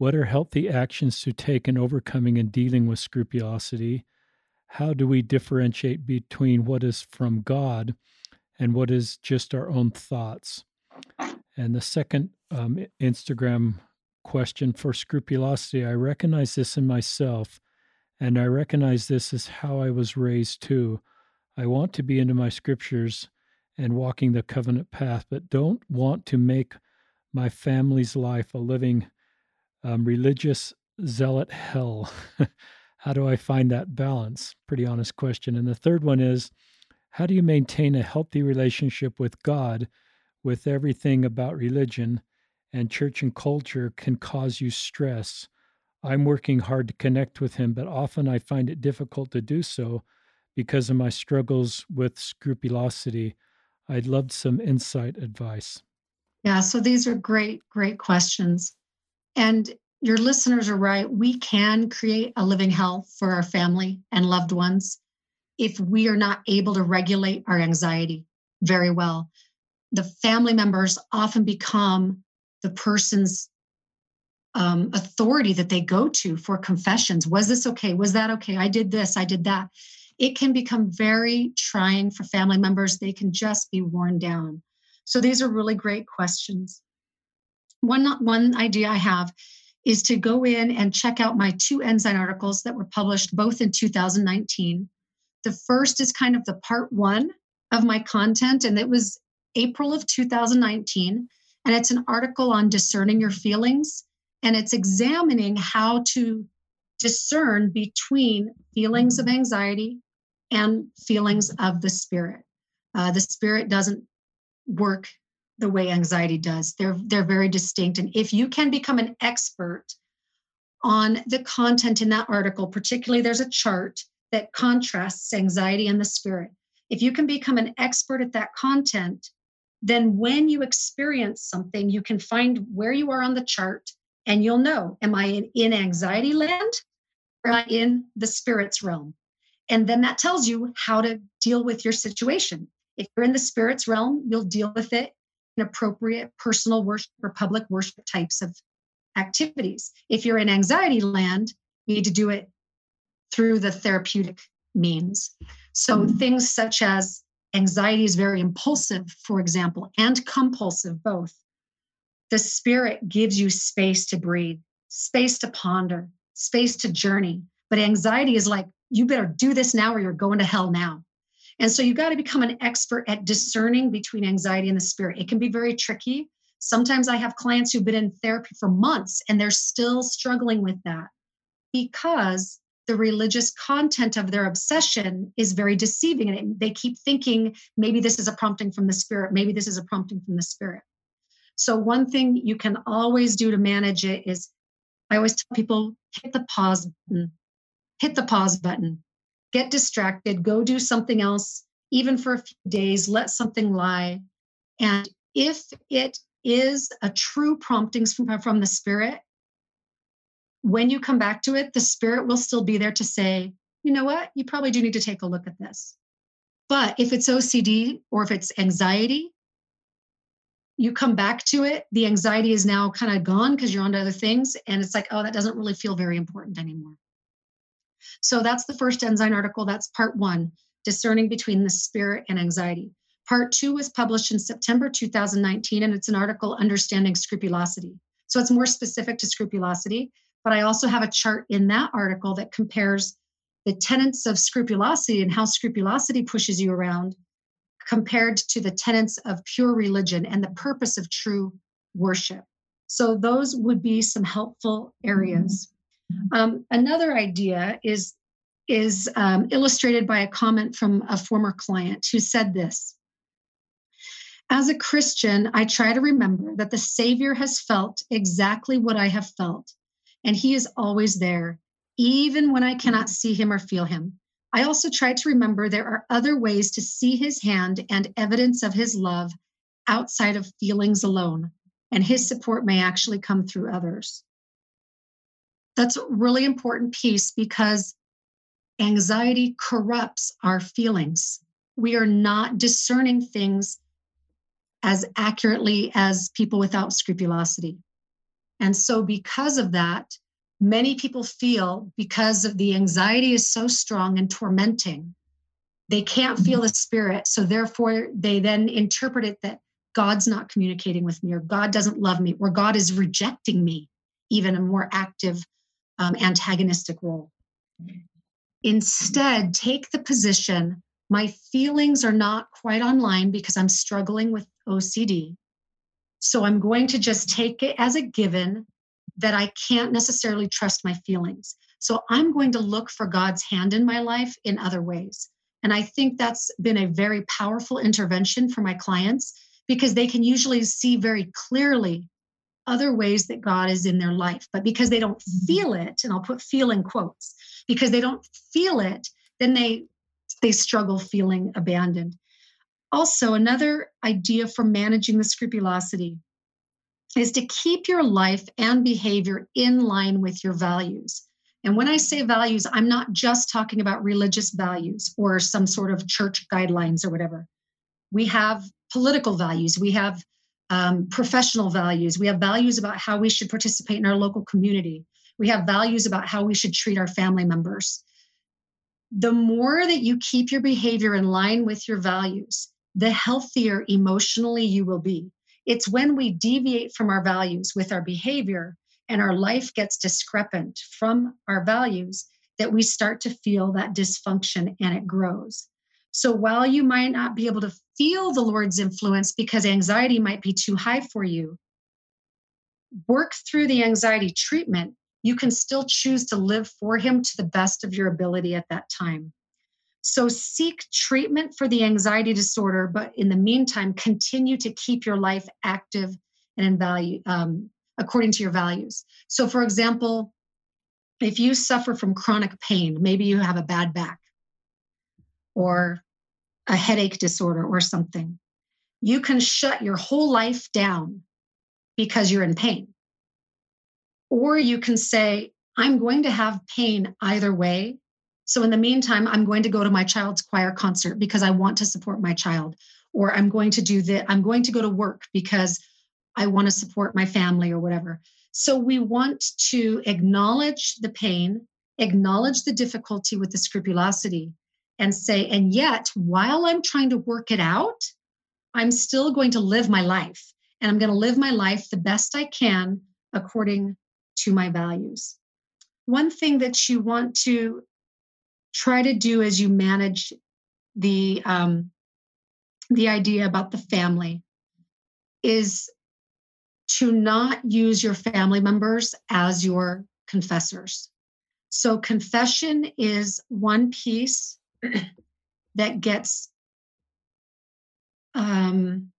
what are healthy actions to take in overcoming and dealing with scrupulosity? How do we differentiate between what is from God and what is just our own thoughts? And the second um, Instagram question for scrupulosity I recognize this in myself and I recognize this as how I was raised too. I want to be into my scriptures and walking the covenant path, but don't want to make my family's life a living um, religious zealot hell. how do I find that balance? Pretty honest question. And the third one is how do you maintain a healthy relationship with God with everything about religion and church and culture can cause you stress? I'm working hard to connect with him, but often I find it difficult to do so because of my struggles with scrupulosity. I'd love some insight advice. Yeah, so these are great, great questions. And your listeners are right. We can create a living hell for our family and loved ones if we are not able to regulate our anxiety very well. The family members often become the person's um, authority that they go to for confessions. Was this okay? Was that okay? I did this, I did that. It can become very trying for family members. They can just be worn down. So these are really great questions. One, one idea I have is to go in and check out my two Ensign articles that were published both in 2019. The first is kind of the part one of my content, and it was April of 2019. And it's an article on discerning your feelings and it's examining how to discern between feelings of anxiety and feelings of the spirit. Uh, the spirit doesn't work the way anxiety does. They're they're very distinct. And if you can become an expert on the content in that article, particularly there's a chart that contrasts anxiety and the spirit. If you can become an expert at that content, then when you experience something, you can find where you are on the chart and you'll know am I in, in anxiety land or am I in the spirit's realm? And then that tells you how to deal with your situation. If you're in the spirit's realm, you'll deal with it appropriate personal worship or public worship types of activities. If you're in anxiety land, you need to do it through the therapeutic means. So mm-hmm. things such as anxiety is very impulsive, for example, and compulsive both. The spirit gives you space to breathe, space to ponder, space to journey. But anxiety is like, you better do this now or you're going to hell now. And so you've got to become an expert at discerning between anxiety and the spirit. It can be very tricky. Sometimes I have clients who've been in therapy for months and they're still struggling with that because the religious content of their obsession is very deceiving and they keep thinking maybe this is a prompting from the spirit maybe this is a prompting from the spirit so one thing you can always do to manage it is i always tell people hit the pause button hit the pause button get distracted go do something else even for a few days let something lie and if it is a true promptings from, from the spirit when you come back to it, the spirit will still be there to say, you know what, you probably do need to take a look at this. But if it's OCD or if it's anxiety, you come back to it, the anxiety is now kind of gone because you're on to other things. And it's like, oh, that doesn't really feel very important anymore. So that's the first Ensign article. That's part one discerning between the spirit and anxiety. Part two was published in September 2019, and it's an article understanding scrupulosity. So it's more specific to scrupulosity. But I also have a chart in that article that compares the tenets of scrupulosity and how scrupulosity pushes you around compared to the tenets of pure religion and the purpose of true worship. So, those would be some helpful areas. Um, another idea is, is um, illustrated by a comment from a former client who said this As a Christian, I try to remember that the Savior has felt exactly what I have felt and He is always there, even when I cannot see Him or feel Him. I also try to remember there are other ways to see His hand and evidence of His love outside of feelings alone, and His support may actually come through others. That's a really important piece because anxiety corrupts our feelings. We are not discerning things as accurately as people without scrupulosity. And so, because of that, many people feel because of the anxiety is so strong and tormenting, they can't feel mm-hmm. the spirit. So, therefore, they then interpret it that God's not communicating with me, or God doesn't love me, or God is rejecting me, even a more active um, antagonistic role. Instead, take the position my feelings are not quite online because I'm struggling with OCD. So I'm going to just take it as a given that I can't necessarily trust my feelings. So I'm going to look for God's hand in my life in other ways. And I think that's been a very powerful intervention for my clients because they can usually see very clearly other ways that God is in their life. But because they don't mm-hmm. feel it, and I'll put feel in quotes, because they don't feel it, then they they struggle feeling abandoned. Also, another idea for managing the scrupulosity is to keep your life and behavior in line with your values. And when I say values, I'm not just talking about religious values or some sort of church guidelines or whatever. We have political values, we have um, professional values, we have values about how we should participate in our local community, we have values about how we should treat our family members. The more that you keep your behavior in line with your values, the healthier emotionally you will be. It's when we deviate from our values with our behavior and our life gets discrepant from our values that we start to feel that dysfunction and it grows. So while you might not be able to feel the Lord's influence because anxiety might be too high for you, work through the anxiety treatment. You can still choose to live for Him to the best of your ability at that time. So seek treatment for the anxiety disorder, but in the meantime, continue to keep your life active and in value um, according to your values. So, for example, if you suffer from chronic pain, maybe you have a bad back or a headache disorder or something, you can shut your whole life down because you're in pain. Or you can say, I'm going to have pain either way. So, in the meantime, I'm going to go to my child's choir concert because I want to support my child. Or I'm going to do that. I'm going to go to work because I want to support my family or whatever. So, we want to acknowledge the pain, acknowledge the difficulty with the scrupulosity, and say, and yet, while I'm trying to work it out, I'm still going to live my life. And I'm going to live my life the best I can according to my values. One thing that you want to try to do as you manage the um, the idea about the family is to not use your family members as your confessors. So, confession is one piece that gets, um,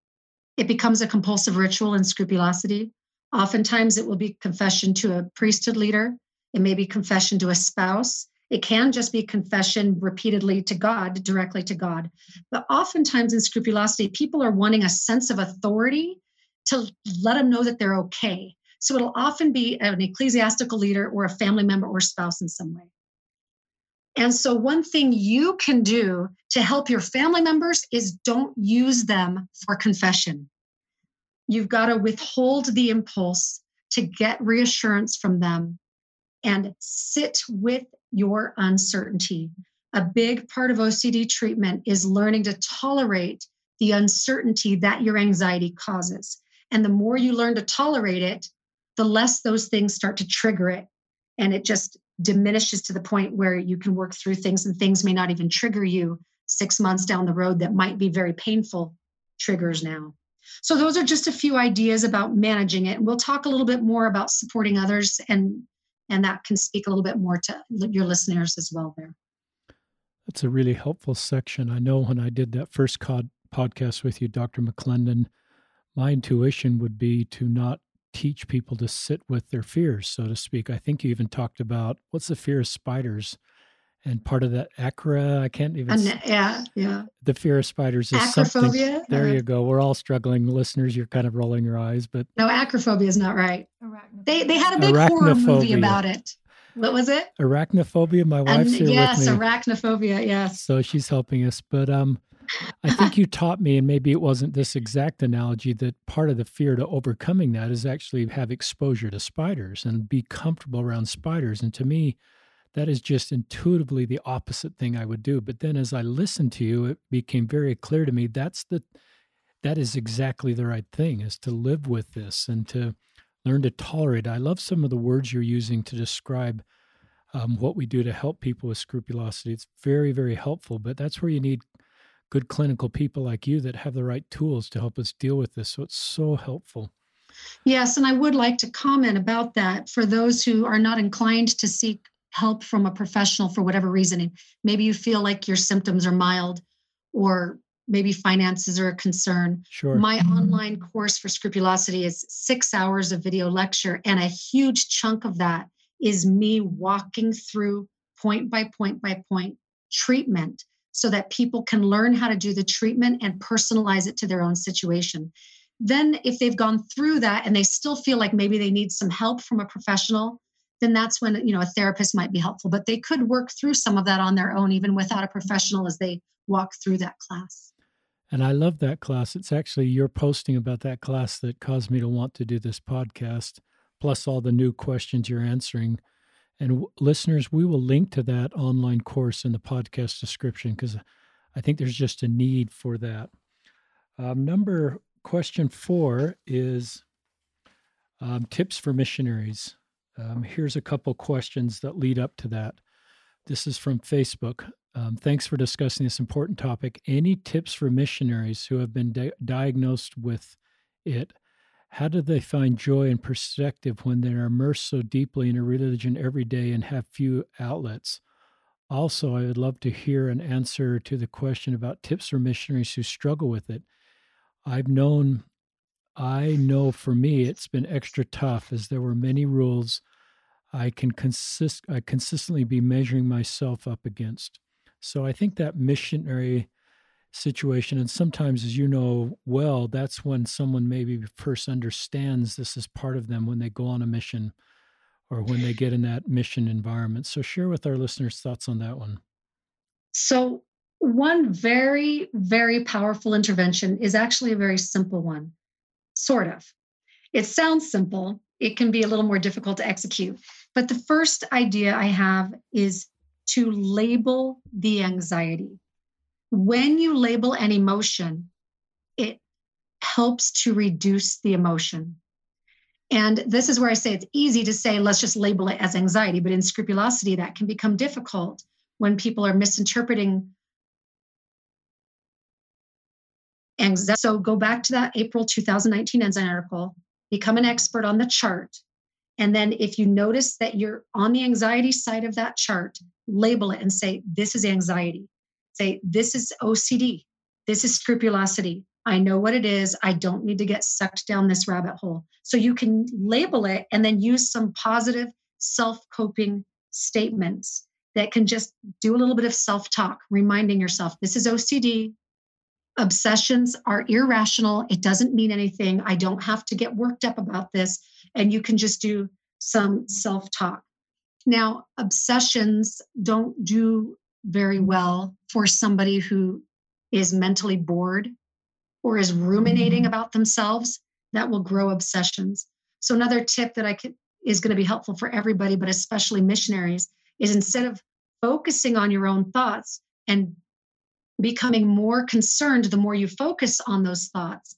it becomes a compulsive ritual in scrupulosity. Oftentimes, it will be confession to a priesthood leader, it may be confession to a spouse. It can just be confession repeatedly to God, directly to God. But oftentimes in scrupulosity, people are wanting a sense of authority to let them know that they're okay. So it'll often be an ecclesiastical leader or a family member or spouse in some way. And so, one thing you can do to help your family members is don't use them for confession. You've got to withhold the impulse to get reassurance from them and sit with your uncertainty. A big part of OCD treatment is learning to tolerate the uncertainty that your anxiety causes. And the more you learn to tolerate it, the less those things start to trigger it. And it just diminishes to the point where you can work through things and things may not even trigger you six months down the road that might be very painful triggers now. So, those are just a few ideas about managing it. We'll talk a little bit more about supporting others, and, and that can speak a little bit more to your listeners as well there. That's a really helpful section. I know when I did that first cod, podcast with you, Dr. McClendon, my intuition would be to not teach people to sit with their fears, so to speak. I think you even talked about what's the fear of spiders, and part of that acra. I can't even. yeah, yeah. The fear of spiders is acrophobia. something. There you go. We're all struggling. Listeners, you're kind of rolling your eyes, but no, acrophobia is not right. They they had a big horror movie about it. What was it? Arachnophobia. My wife's and, here yes, with me. Yes, arachnophobia. Yes. So she's helping us, but um, I think you taught me, and maybe it wasn't this exact analogy, that part of the fear to overcoming that is actually have exposure to spiders and be comfortable around spiders. And to me, that is just intuitively the opposite thing I would do. But then as I listened to you, it became very clear to me that's the that is exactly the right thing is to live with this and to learn to tolerate. I love some of the words you're using to describe um, what we do to help people with scrupulosity. It's very, very helpful, but that's where you need good clinical people like you that have the right tools to help us deal with this. So it's so helpful. Yes, and I would like to comment about that for those who are not inclined to seek help from a professional for whatever reason. Maybe you feel like your symptoms are mild or maybe finances are a concern. Sure. My online course for scrupulosity is six hours of video lecture, and a huge chunk of that is me walking through point by point by point treatment so that people can learn how to do the treatment and personalize it to their own situation. Then, if they've gone through that and they still feel like maybe they need some help from a professional, then that's when you know a therapist might be helpful. But they could work through some of that on their own, even without a professional, as they walk through that class. And I love that class. It's actually your posting about that class that caused me to want to do this podcast, plus all the new questions you're answering and listeners, we will link to that online course in the podcast description because I think there's just a need for that. Um, number question four is um, tips for missionaries. Um, here's a couple questions that lead up to that. This is from Facebook. Um, thanks for discussing this important topic. Any tips for missionaries who have been di- diagnosed with it how do they find joy and perspective when they are immersed so deeply in a religion every day and have few outlets? Also, I would love to hear an answer to the question about tips for missionaries who struggle with it. I've known, I know for me, it's been extra tough as there were many rules I can consist, I consistently be measuring myself up against. So I think that missionary situation. And sometimes, as you know well, that's when someone maybe first understands this is part of them when they go on a mission or when they get in that mission environment. So, share with our listeners thoughts on that one. So, one very, very powerful intervention is actually a very simple one, sort of. It sounds simple, it can be a little more difficult to execute. But the first idea I have is to label the anxiety. When you label an emotion, it helps to reduce the emotion. And this is where I say it's easy to say, let's just label it as anxiety. But in scrupulosity, that can become difficult when people are misinterpreting anxiety. So go back to that April 2019 Ensign article, become an expert on the chart. And then if you notice that you're on the anxiety side of that chart, label it and say, this is anxiety. Say, this is OCD. This is scrupulosity. I know what it is. I don't need to get sucked down this rabbit hole. So you can label it and then use some positive self coping statements that can just do a little bit of self talk, reminding yourself this is OCD. Obsessions are irrational. It doesn't mean anything. I don't have to get worked up about this. And you can just do some self talk. Now, obsessions don't do very well for somebody who is mentally bored or is ruminating mm-hmm. about themselves. That will grow obsessions. So, another tip that I could is going to be helpful for everybody, but especially missionaries, is instead of focusing on your own thoughts and becoming more concerned the more you focus on those thoughts,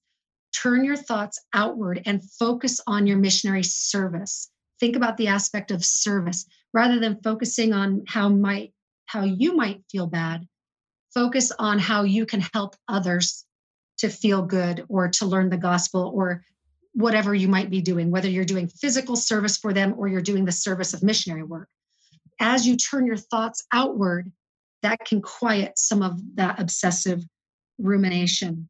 turn your thoughts outward and focus on your missionary service. Think about the aspect of service rather than focusing on how might how you might feel bad. Focus on how you can help others to feel good or to learn the gospel or whatever you might be doing, whether you're doing physical service for them or you're doing the service of missionary work as you turn your thoughts outward, that can quiet some of that obsessive rumination.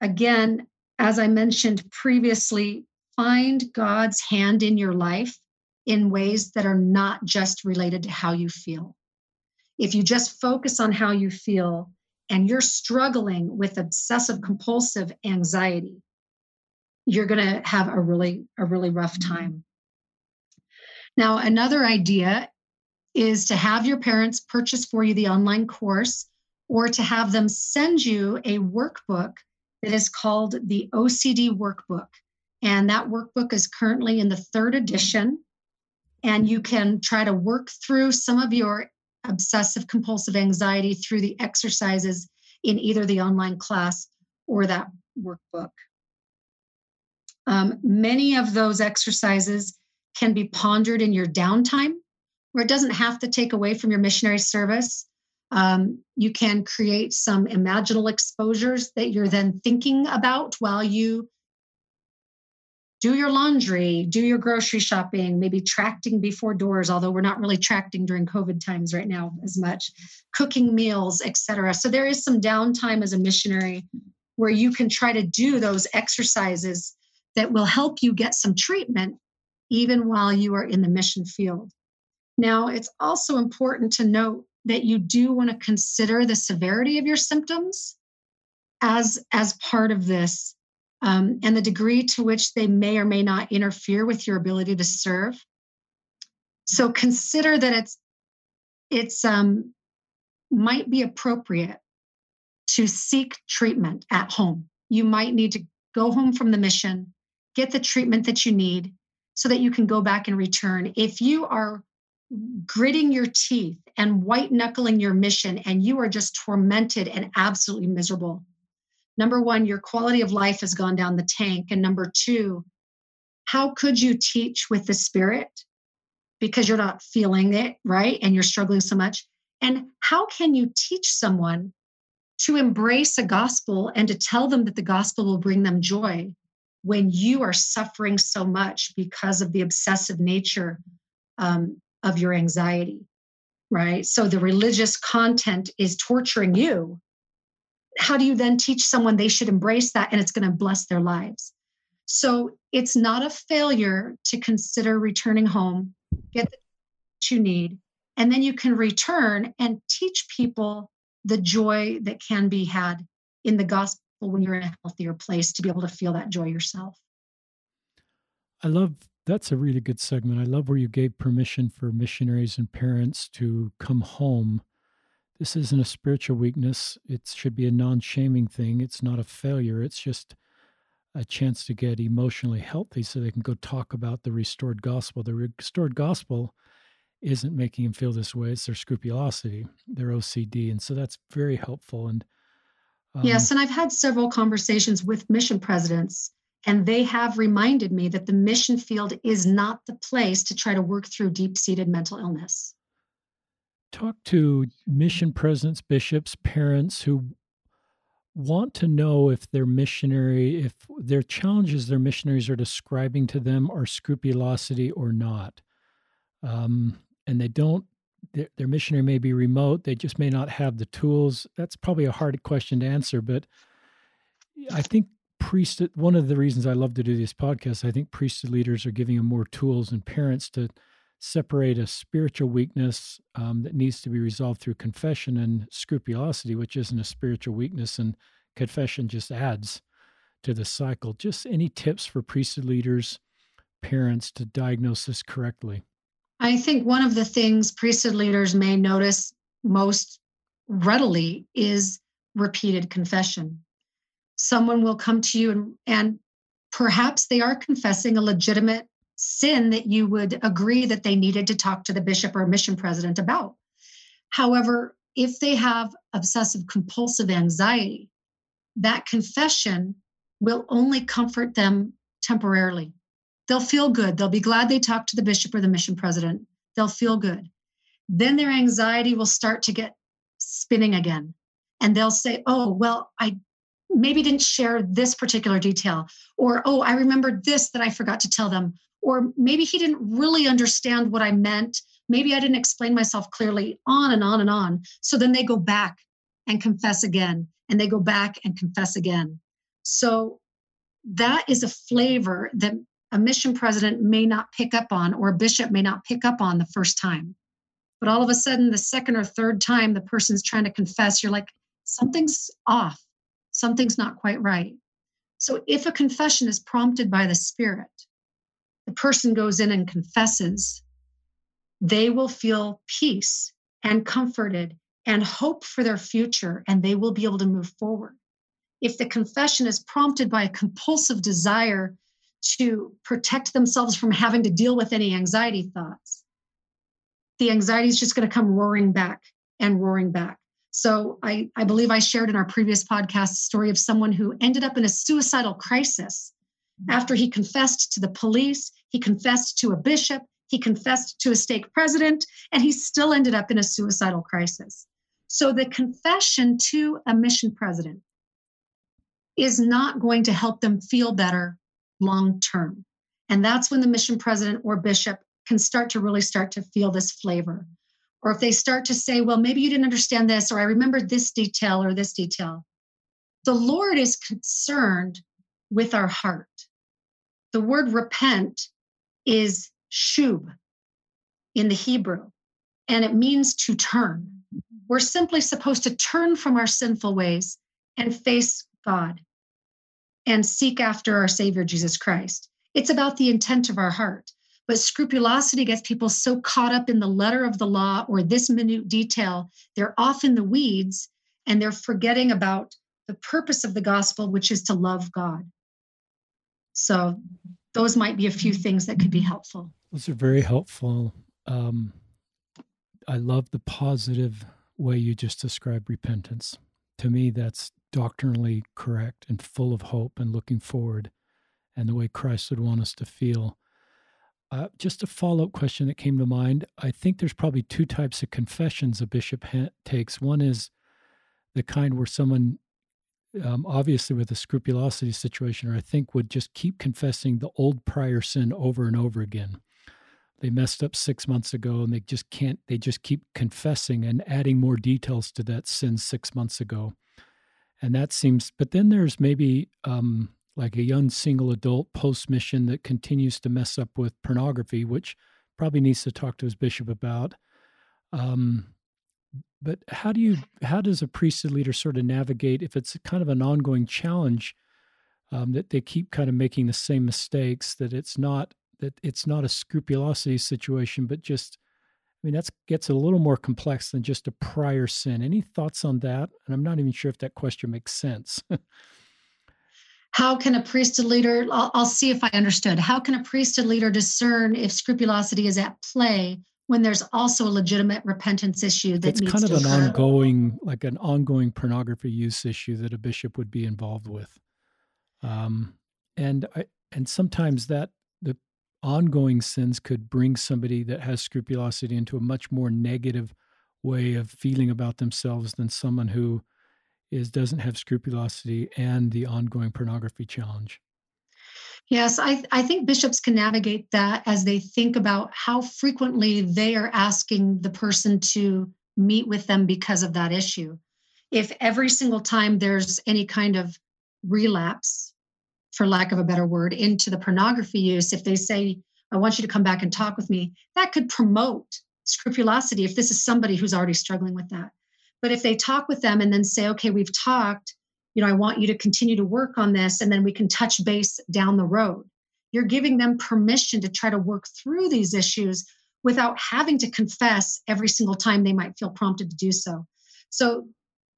Again, as I mentioned previously, find God's hand in your life in ways that are not just related to how you feel. If you just focus on how you feel and you're struggling with obsessive compulsive anxiety, you're going to have a really a really rough mm-hmm. time. Now, another idea is to have your parents purchase for you the online course or to have them send you a workbook that is called the OCD workbook. And that workbook is currently in the third edition. And you can try to work through some of your obsessive compulsive anxiety through the exercises in either the online class or that workbook. Um, many of those exercises can be pondered in your downtime where it doesn't have to take away from your missionary service. Um, you can create some imaginal exposures that you're then thinking about while you do your laundry, do your grocery shopping, maybe tracting before doors, although we're not really tracting during COVID times right now as much, cooking meals, etc. So there is some downtime as a missionary where you can try to do those exercises that will help you get some treatment even while you are in the mission field. Now, it's also important to note that you do want to consider the severity of your symptoms as, as part of this um, and the degree to which they may or may not interfere with your ability to serve. So consider that it's it's um, might be appropriate to seek treatment at home. You might need to go home from the mission, get the treatment that you need so that you can go back and return. If you are gritting your teeth and white knuckling your mission, and you are just tormented and absolutely miserable. Number one, your quality of life has gone down the tank. And number two, how could you teach with the spirit because you're not feeling it, right? And you're struggling so much. And how can you teach someone to embrace a gospel and to tell them that the gospel will bring them joy when you are suffering so much because of the obsessive nature um, of your anxiety, right? So the religious content is torturing you. How do you then teach someone they should embrace that and it's going to bless their lives? So it's not a failure to consider returning home, get what you need, and then you can return and teach people the joy that can be had in the gospel when you're in a healthier place to be able to feel that joy yourself. I love that's a really good segment. I love where you gave permission for missionaries and parents to come home. This isn't a spiritual weakness. It should be a non shaming thing. It's not a failure. It's just a chance to get emotionally healthy so they can go talk about the restored gospel. The restored gospel isn't making them feel this way, it's their scrupulosity, their OCD. And so that's very helpful. And um, yes, and I've had several conversations with mission presidents, and they have reminded me that the mission field is not the place to try to work through deep seated mental illness. Talk to mission presidents, bishops, parents who want to know if their missionary, if their challenges their missionaries are describing to them are scrupulosity or not. Um, and they don't, their, their missionary may be remote, they just may not have the tools. That's probably a hard question to answer, but I think priesthood, one of the reasons I love to do this podcast, I think priesthood leaders are giving them more tools and parents to separate a spiritual weakness um, that needs to be resolved through confession and scrupulosity, which isn't a spiritual weakness, and confession just adds to the cycle. Just any tips for priesthood leaders, parents to diagnose this correctly? I think one of the things priesthood leaders may notice most readily is repeated confession. Someone will come to you and, and perhaps they are confessing a legitimate sin that you would agree that they needed to talk to the bishop or mission president about. However, if they have obsessive compulsive anxiety, that confession will only comfort them temporarily. They'll feel good. They'll be glad they talked to the bishop or the mission president. They'll feel good. Then their anxiety will start to get spinning again. And they'll say, Oh, well, I maybe didn't share this particular detail. Or, Oh, I remembered this that I forgot to tell them or maybe he didn't really understand what I meant. Maybe I didn't explain myself clearly, on and on and on. So then they go back and confess again, and they go back and confess again. So that is a flavor that a mission president may not pick up on, or a bishop may not pick up on the first time. But all of a sudden, the second or third time the person's trying to confess, you're like, something's off, something's not quite right. So if a confession is prompted by the Spirit, the person goes in and confesses, they will feel peace and comforted and hope for their future, and they will be able to move forward. If the confession is prompted by a compulsive desire to protect themselves from having to deal with any anxiety thoughts, the anxiety is just going to come roaring back and roaring back. So I, I believe I shared in our previous podcast story of someone who ended up in a suicidal crisis after he confessed to the police, he confessed to a bishop, he confessed to a stake president, and he still ended up in a suicidal crisis. So the confession to a mission president is not going to help them feel better long term. And that's when the mission president or bishop can start to really start to feel this flavor. Or if they start to say, well, maybe you didn't understand this, or I remember this detail or this detail. The Lord is concerned with our heart. The word repent is shub in the Hebrew, and it means to turn. We're simply supposed to turn from our sinful ways and face God and seek after our Savior Jesus Christ. It's about the intent of our heart. But scrupulosity gets people so caught up in the letter of the law or this minute detail, they're off in the weeds and they're forgetting about the purpose of the gospel, which is to love God. So those might be a few things that could be helpful. Those are very helpful. Um, I love the positive way you just described repentance. To me, that's doctrinally correct and full of hope and looking forward, and the way Christ would want us to feel. Uh, just a follow up question that came to mind. I think there's probably two types of confessions a bishop ha- takes. One is the kind where someone um, obviously with a scrupulosity situation, or I think would just keep confessing the old prior sin over and over again. They messed up six months ago and they just can't, they just keep confessing and adding more details to that sin six months ago. And that seems, but then there's maybe um, like a young single adult post mission that continues to mess up with pornography, which probably needs to talk to his bishop about. Um, but how do you how does a priesthood leader sort of navigate if it's kind of an ongoing challenge um, that they keep kind of making the same mistakes that it's not that it's not a scrupulosity situation but just i mean that gets a little more complex than just a prior sin. Any thoughts on that? And i'm not even sure if that question makes sense. How can a priesthood leader I'll, I'll see if i understood. How can a priesthood leader discern if scrupulosity is at play when there's also a legitimate repentance issue that it's kind of an occur. ongoing like an ongoing pornography use issue that a bishop would be involved with um, and I, and sometimes that the ongoing sins could bring somebody that has scrupulosity into a much more negative way of feeling about themselves than someone who is doesn't have scrupulosity and the ongoing pornography challenge Yes, I, I think bishops can navigate that as they think about how frequently they are asking the person to meet with them because of that issue. If every single time there's any kind of relapse, for lack of a better word, into the pornography use, if they say, I want you to come back and talk with me, that could promote scrupulosity if this is somebody who's already struggling with that. But if they talk with them and then say, okay, we've talked, you know, I want you to continue to work on this and then we can touch base down the road. You're giving them permission to try to work through these issues without having to confess every single time they might feel prompted to do so. So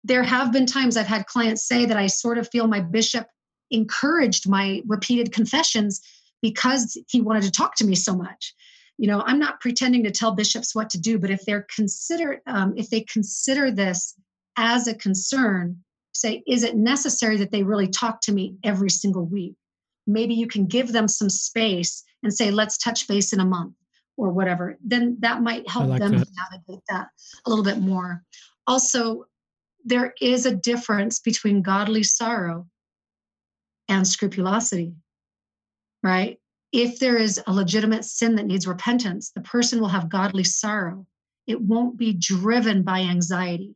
there have been times I've had clients say that I sort of feel my bishop encouraged my repeated confessions because he wanted to talk to me so much you know i'm not pretending to tell bishops what to do but if they're consider um, if they consider this as a concern say, is it necessary that they really talk to me every single week? Maybe you can give them some space and say, let's touch base in a month or whatever. Then that might help like them that. navigate that a little bit more. Also, there is a difference between godly sorrow and scrupulosity, right? If there is a legitimate sin that needs repentance, the person will have godly sorrow. It won't be driven by anxiety.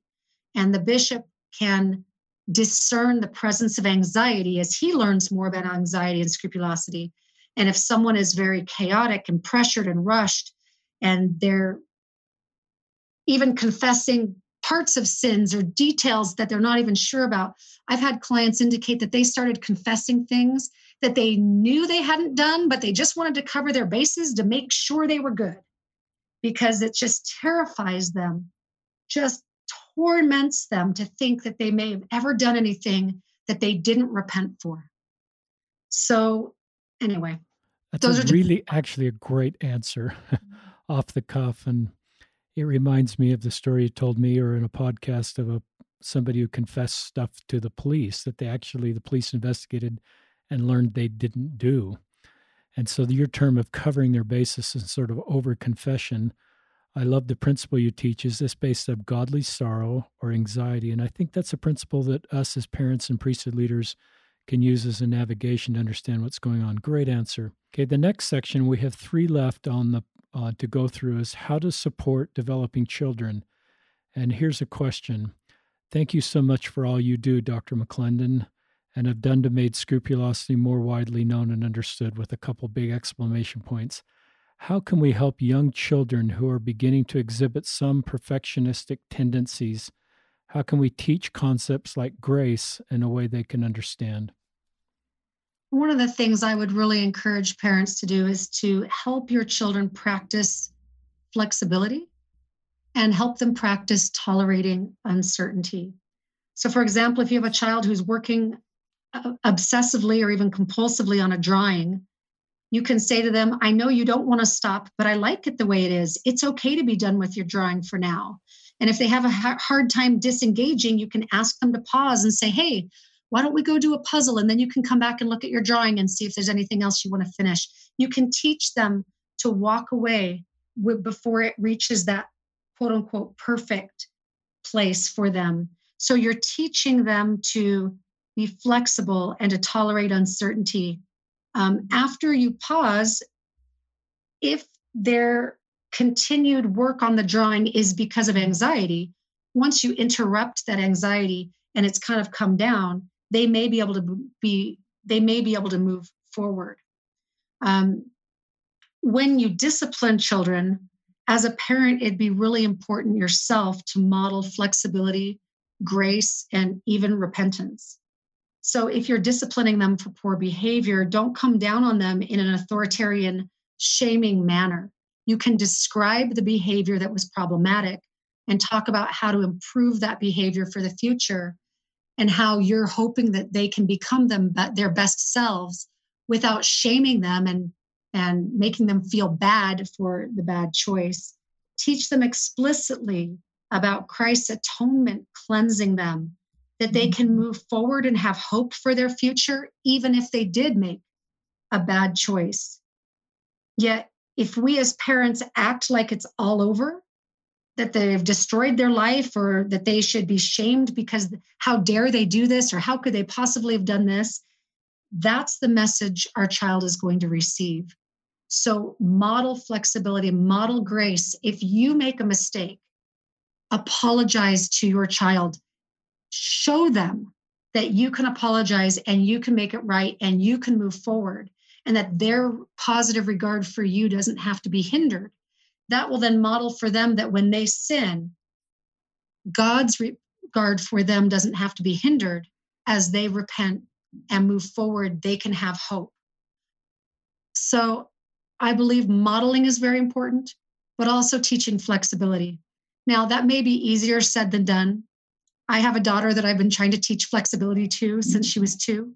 And the bishop can discern the presence of anxiety as he learns more about anxiety and scrupulosity. And if someone is very chaotic and pressured and rushed, and they're even confessing parts of sins or details that they're not even sure about, I've had clients indicate that they started confessing things that they knew they hadn't done, but they just wanted to cover their bases to make sure they were good because it just terrifies them. Just torments them to think that they may have ever done anything that they didn't repent for. So, anyway, that's those are really just- actually a great answer off the cuff. And it reminds me of the story you told me or in a podcast of a somebody who confessed stuff to the police that they actually the police investigated and learned they didn't do. And so your term of covering their basis and sort of over confession I love the principle you teach. Is this based on godly sorrow or anxiety? And I think that's a principle that us as parents and priesthood leaders can use as a navigation to understand what's going on. Great answer. Okay, the next section we have three left on the uh, to go through is how to support developing children. And here's a question. Thank you so much for all you do, Dr. McClendon, and have done to make scrupulosity more widely known and understood with a couple big exclamation points. How can we help young children who are beginning to exhibit some perfectionistic tendencies? How can we teach concepts like grace in a way they can understand? One of the things I would really encourage parents to do is to help your children practice flexibility and help them practice tolerating uncertainty. So, for example, if you have a child who's working uh, obsessively or even compulsively on a drawing, you can say to them, I know you don't want to stop, but I like it the way it is. It's okay to be done with your drawing for now. And if they have a hard time disengaging, you can ask them to pause and say, Hey, why don't we go do a puzzle? And then you can come back and look at your drawing and see if there's anything else you want to finish. You can teach them to walk away before it reaches that quote unquote perfect place for them. So you're teaching them to be flexible and to tolerate uncertainty um, after you pause, if their continued work on the drawing is because of anxiety, once you interrupt that anxiety and it's kind of come down, they may be able to be they may be able to move forward. Um, when you discipline children, as a parent, it'd be really important yourself to model flexibility, grace, and even repentance. So if you're disciplining them for poor behavior, don't come down on them in an authoritarian, shaming manner. You can describe the behavior that was problematic and talk about how to improve that behavior for the future and how you're hoping that they can become them their best selves without shaming them and and making them feel bad for the bad choice teach them explicitly about Christ's atonement cleansing them that they can move forward and have hope for their future even if they did make a bad choice. Yet if we as parents act like it's all over that they've destroyed their life or that they should be shamed because how dare they do this or how could they possibly have done this that's the message our child is going to receive. So model flexibility model grace. If you make a mistake apologize to your child show them that you can apologize and you can make it right and you can move forward and that their positive regard for you doesn't have to be hindered that will then model for them that when they sin, God's regard for them doesn't have to be hindered as they repent and move forward, they can have hope. So I believe modeling is very important, but also teaching flexibility. Now, that may be easier said than done. I have a daughter that I've been trying to teach flexibility to since she was two.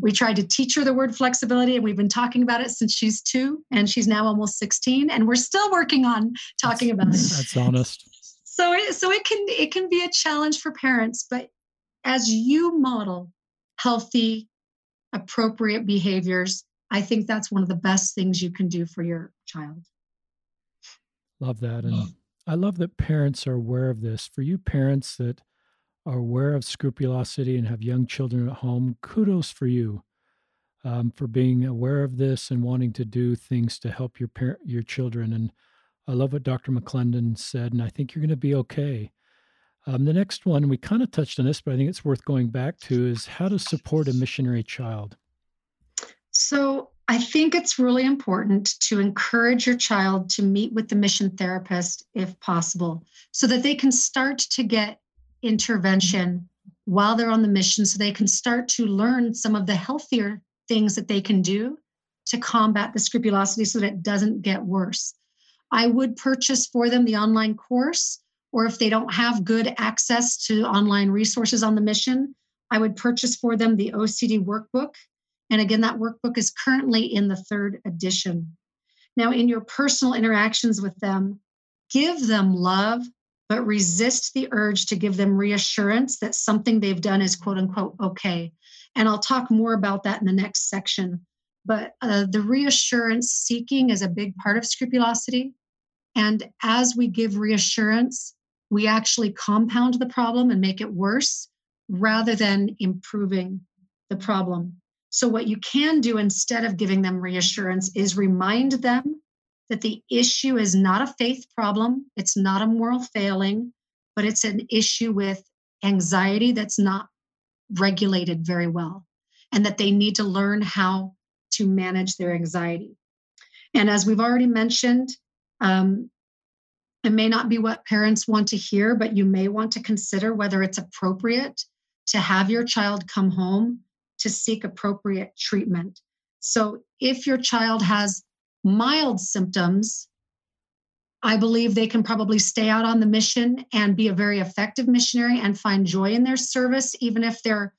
We tried to teach her the word flexibility, and we've been talking about it since she's two, and she's now almost 16, and we're still working on talking that's, about it. That's honest. So, it, so it can it can be a challenge for parents, but as you model healthy, appropriate behaviors, I think that's one of the best things you can do for your child. Love that, and I love that parents are aware of this. For you parents that are aware of scrupulosity and have young children at home, kudos for you um, for being aware of this and wanting to do things to help your parent, your children. And I love what Dr. McClendon said, and I think you're going to be okay. Um, the next one, we kind of touched on this, but I think it's worth going back to, is how to support a missionary child. So I think it's really important to encourage your child to meet with the mission therapist if possible, so that they can start to get intervention while they're on the mission so they can start to learn some of the healthier things that they can do to combat the scrupulosity so that it doesn't get worse. I would purchase for them the online course, or if they don't have good access to online resources on the mission, I would purchase for them the OCD workbook. And again, that workbook is currently in the third edition. Now, in your personal interactions with them, give them love, but resist the urge to give them reassurance that something they've done is quote unquote okay. And I'll talk more about that in the next section. But uh, the reassurance seeking is a big part of scrupulosity. And as we give reassurance, we actually compound the problem and make it worse rather than improving the problem. So, what you can do instead of giving them reassurance is remind them that the issue is not a faith problem, it's not a moral failing, but it's an issue with anxiety that's not regulated very well, and that they need to learn how to manage their anxiety. And as we've already mentioned, um, it may not be what parents want to hear, but you may want to consider whether it's appropriate to have your child come home to seek appropriate treatment. So, if your child has mild symptoms, I believe they can probably stay out on the mission and be a very effective missionary and find joy in their service, even if they're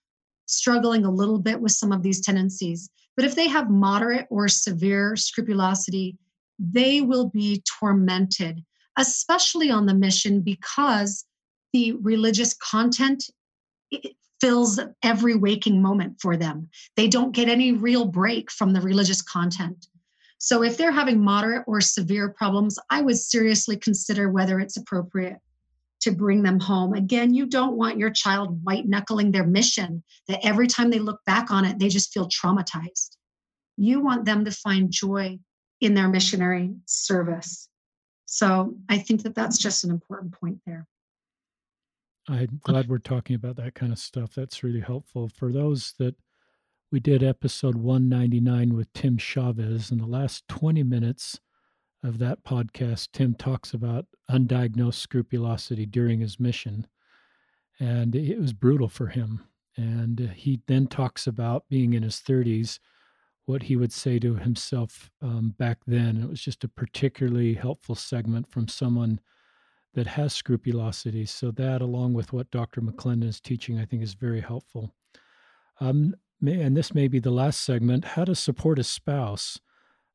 struggling a little bit with some of these tendencies. But if they have moderate or severe scrupulosity, they will be tormented, especially on the mission because the religious content fills every waking moment for them. They don't get any real break from the religious content. So if they're having moderate or severe problems, I would seriously consider whether it's appropriate to bring them home. Again, you don't want your child white knuckling their mission, that every time they look back on it, they just feel traumatized. You want them to find joy in their missionary service. So I think that that's just an important point there. I'm glad we're talking about that kind of stuff. That's really helpful for those that we did episode 199 with Tim Chavez. In the last 20 minutes, of that podcast, Tim talks about undiagnosed scrupulosity during his mission. And it was brutal for him. And he then talks about being in his 30s, what he would say to himself um, back then. It was just a particularly helpful segment from someone that has scrupulosity. So, that, along with what Dr. McClendon is teaching, I think is very helpful. Um, and this may be the last segment how to support a spouse.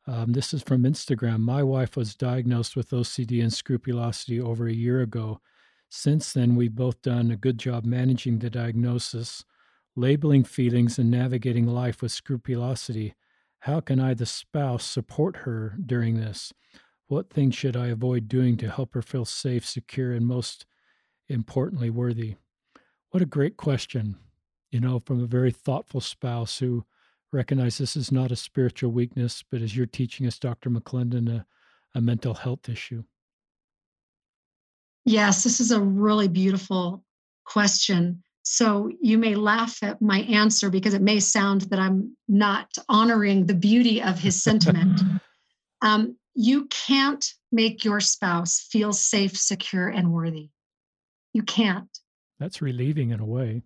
Um, this is from Instagram. My wife was diagnosed with OCD and scrupulosity over a year ago. Since then, we've both done a good job managing the diagnosis, labeling feelings, and navigating life with scrupulosity. How can I, the spouse, support her during this? What things should I avoid doing to help her feel safe, secure, and most importantly, worthy? What a great question, you know, from a very thoughtful spouse who recognizes this is not a spiritual weakness, but as you're teaching us, Dr. McClendon, a, a mental health issue. Yes, this is a really beautiful question. So you may laugh at my answer because it may sound that I'm not honoring the beauty of his sentiment. um, you can't make your spouse feel safe, secure, and worthy. You can't. That's relieving in a way.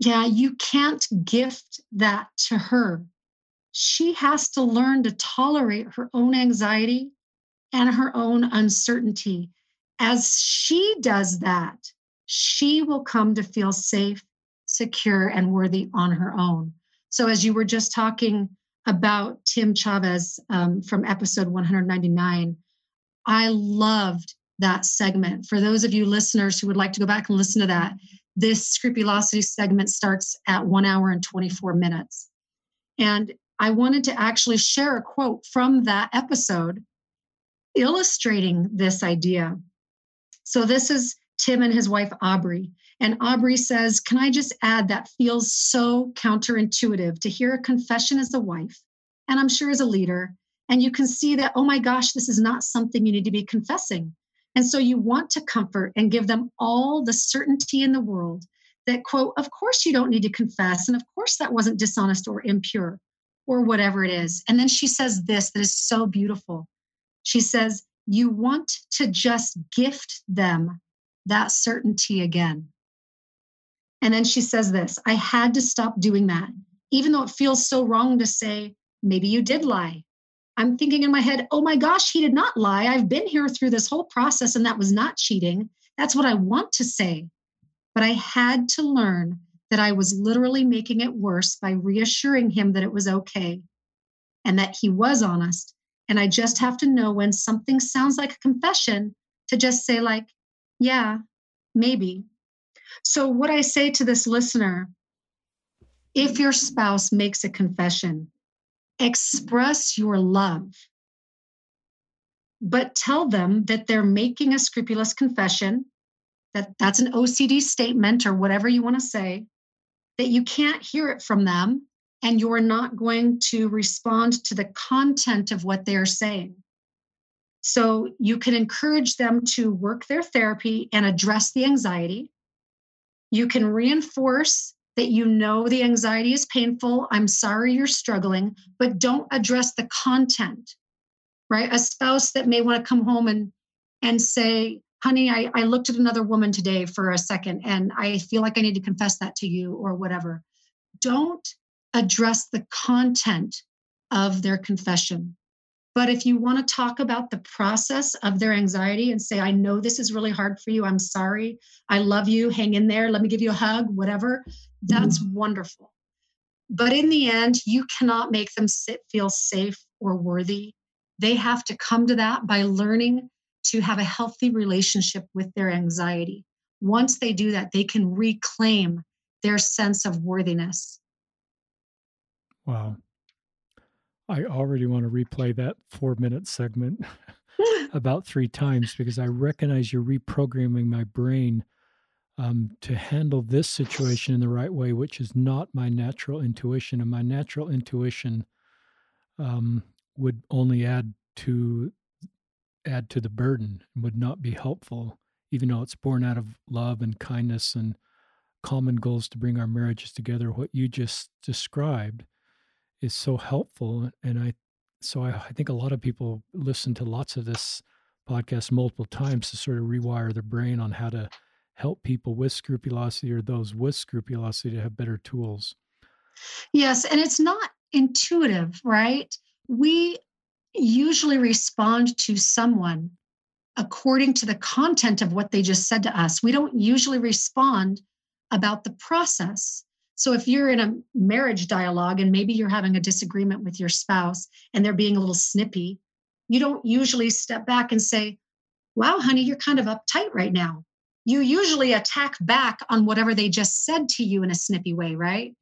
Yeah, you can't gift that to her. She has to learn to tolerate her own anxiety and her own uncertainty as she does that, she will come to feel safe, secure, and worthy on her own. So, as you were just talking about Tim Chavez um, from episode 199, I loved that segment. For those of you listeners who would like to go back and listen to that, this scrupulosity segment starts at one hour and 24 minutes. And I wanted to actually share a quote from that episode illustrating this idea. So this is Tim and his wife, Aubrey. And Aubrey says, Can I just add that feels so counterintuitive to hear a confession as a wife, and I'm sure as a leader. And you can see that, oh my gosh, this is not something you need to be confessing. And so you want to comfort and give them all the certainty in the world that, quote, of course you don't need to confess. And of course that wasn't dishonest or impure or whatever it is. And then she says this that is so beautiful. She says, you want to just gift them that certainty again. And then she says this I had to stop doing that, even though it feels so wrong to say, maybe you did lie. I'm thinking in my head, oh my gosh, he did not lie. I've been here through this whole process and that was not cheating. That's what I want to say. But I had to learn that I was literally making it worse by reassuring him that it was okay and that he was honest and I just have to know when something sounds like a confession to just say, like, yeah, maybe. So, what I say to this listener if your spouse makes a confession, express your love, but tell them that they're making a scrupulous confession, that that's an OCD statement or whatever you want to say, that you can't hear it from them and you're not going to respond to the content of what they're saying. So you can encourage them to work their therapy and address the anxiety. You can reinforce that you know the anxiety is painful. I'm sorry you're struggling, but don't address the content, right? A spouse that may want to come home and and say, honey, I, I looked at another woman today for a second and I feel like I need to confess that to you or whatever. Don't address the content of their confession. But if you want to talk about the process of their anxiety and say, I know this is really hard for you, I'm sorry, I love you, hang in there, let me give you a hug, whatever, that's mm-hmm. wonderful. But in the end, you cannot make them sit, feel safe or worthy. They have to come to that by learning to have a healthy relationship with their anxiety. Once they do that, they can reclaim their sense of worthiness. Wow. I already want to replay that four minute segment about three times because I recognize you're reprogramming my brain um, to handle this situation in the right way, which is not my natural intuition. And my natural intuition um, would only add to add to the burden and would not be helpful, even though it's born out of love and kindness and common goals to bring our marriages together. What you just described is so helpful and i so I, I think a lot of people listen to lots of this podcast multiple times to sort of rewire their brain on how to help people with scrupulosity or those with scrupulosity to have better tools. Yes, and it's not intuitive, right? We usually respond to someone according to the content of what they just said to us. We don't usually respond about the process. So if you're in a marriage dialogue and maybe you're having a disagreement with your spouse and they're being a little snippy, you don't usually step back and say, Wow, honey, you're kind of uptight right now. You usually attack back on whatever they just said to you in a snippy way, right?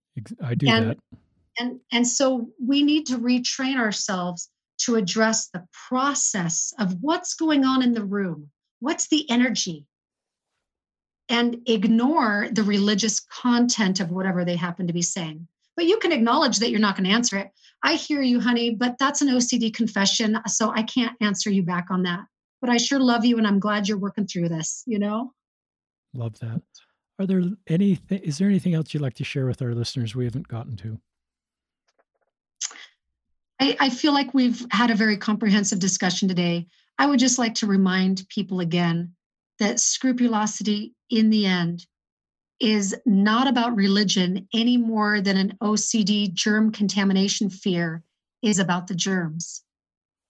I do and, that. And, and so we need to retrain ourselves to address the process of what's going on in the room. What's the energy? And ignore the religious content of whatever they happen to be saying. But you can acknowledge that you're not going to answer it. I hear you, honey, but that's an OCD confession. So I can't answer you back on that. But I sure love you and I'm glad you're working through this, you know? Love that. Are there anything, is there anything else you'd like to share with our listeners we haven't gotten to? I, I feel like we've had a very comprehensive discussion today. I would just like to remind people again that scrupulosity in the end is not about religion any more than an OCD germ contamination fear is about the germs.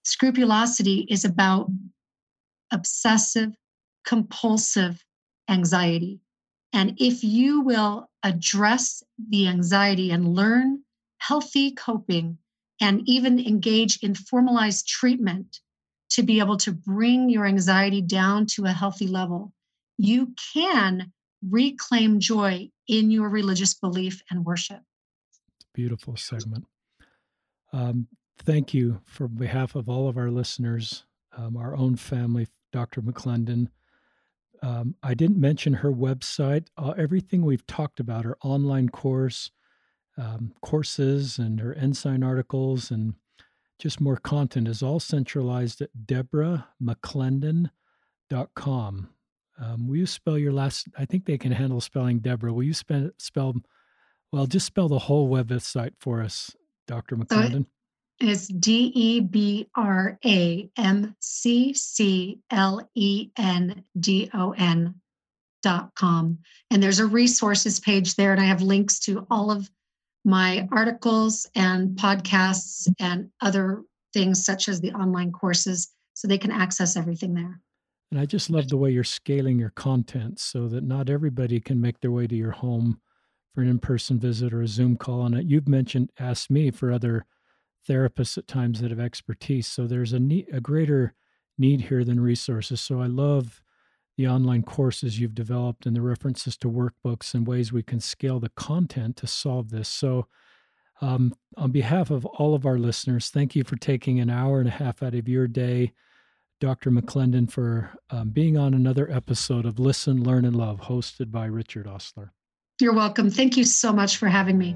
Scrupulosity is about obsessive, compulsive anxiety. And if you will address the anxiety and learn healthy coping and even engage in formalized treatment to be able to bring your anxiety down to a healthy level, you can reclaim joy in your religious belief and worship. Beautiful segment. Um, thank you for behalf of all of our listeners, um, our own family, Dr. McClendon. Um, I didn't mention her website. Uh, everything we've talked about, her online course, um, courses, and her Ensign articles, and just more content is all centralized at debramcclendon.com. Um, will you spell your last? I think they can handle spelling Debra. Will you spell, spell well, just spell the whole website for us, Dr. McClendon. It's D E B R A M C C L E N D O N dot com. And there's a resources page there, and I have links to all of my articles and podcasts and other things such as the online courses so they can access everything there. And I just love the way you're scaling your content so that not everybody can make their way to your home for an in person visit or a Zoom call. And you've mentioned Ask Me for other therapists at times that have expertise. So there's a, need, a greater need here than resources. So I love the online courses you've developed and the references to workbooks and ways we can scale the content to solve this. So, um, on behalf of all of our listeners, thank you for taking an hour and a half out of your day Dr. McClendon, for um, being on another episode of Listen, Learn, and Love, hosted by Richard Ostler. You're welcome. Thank you so much for having me.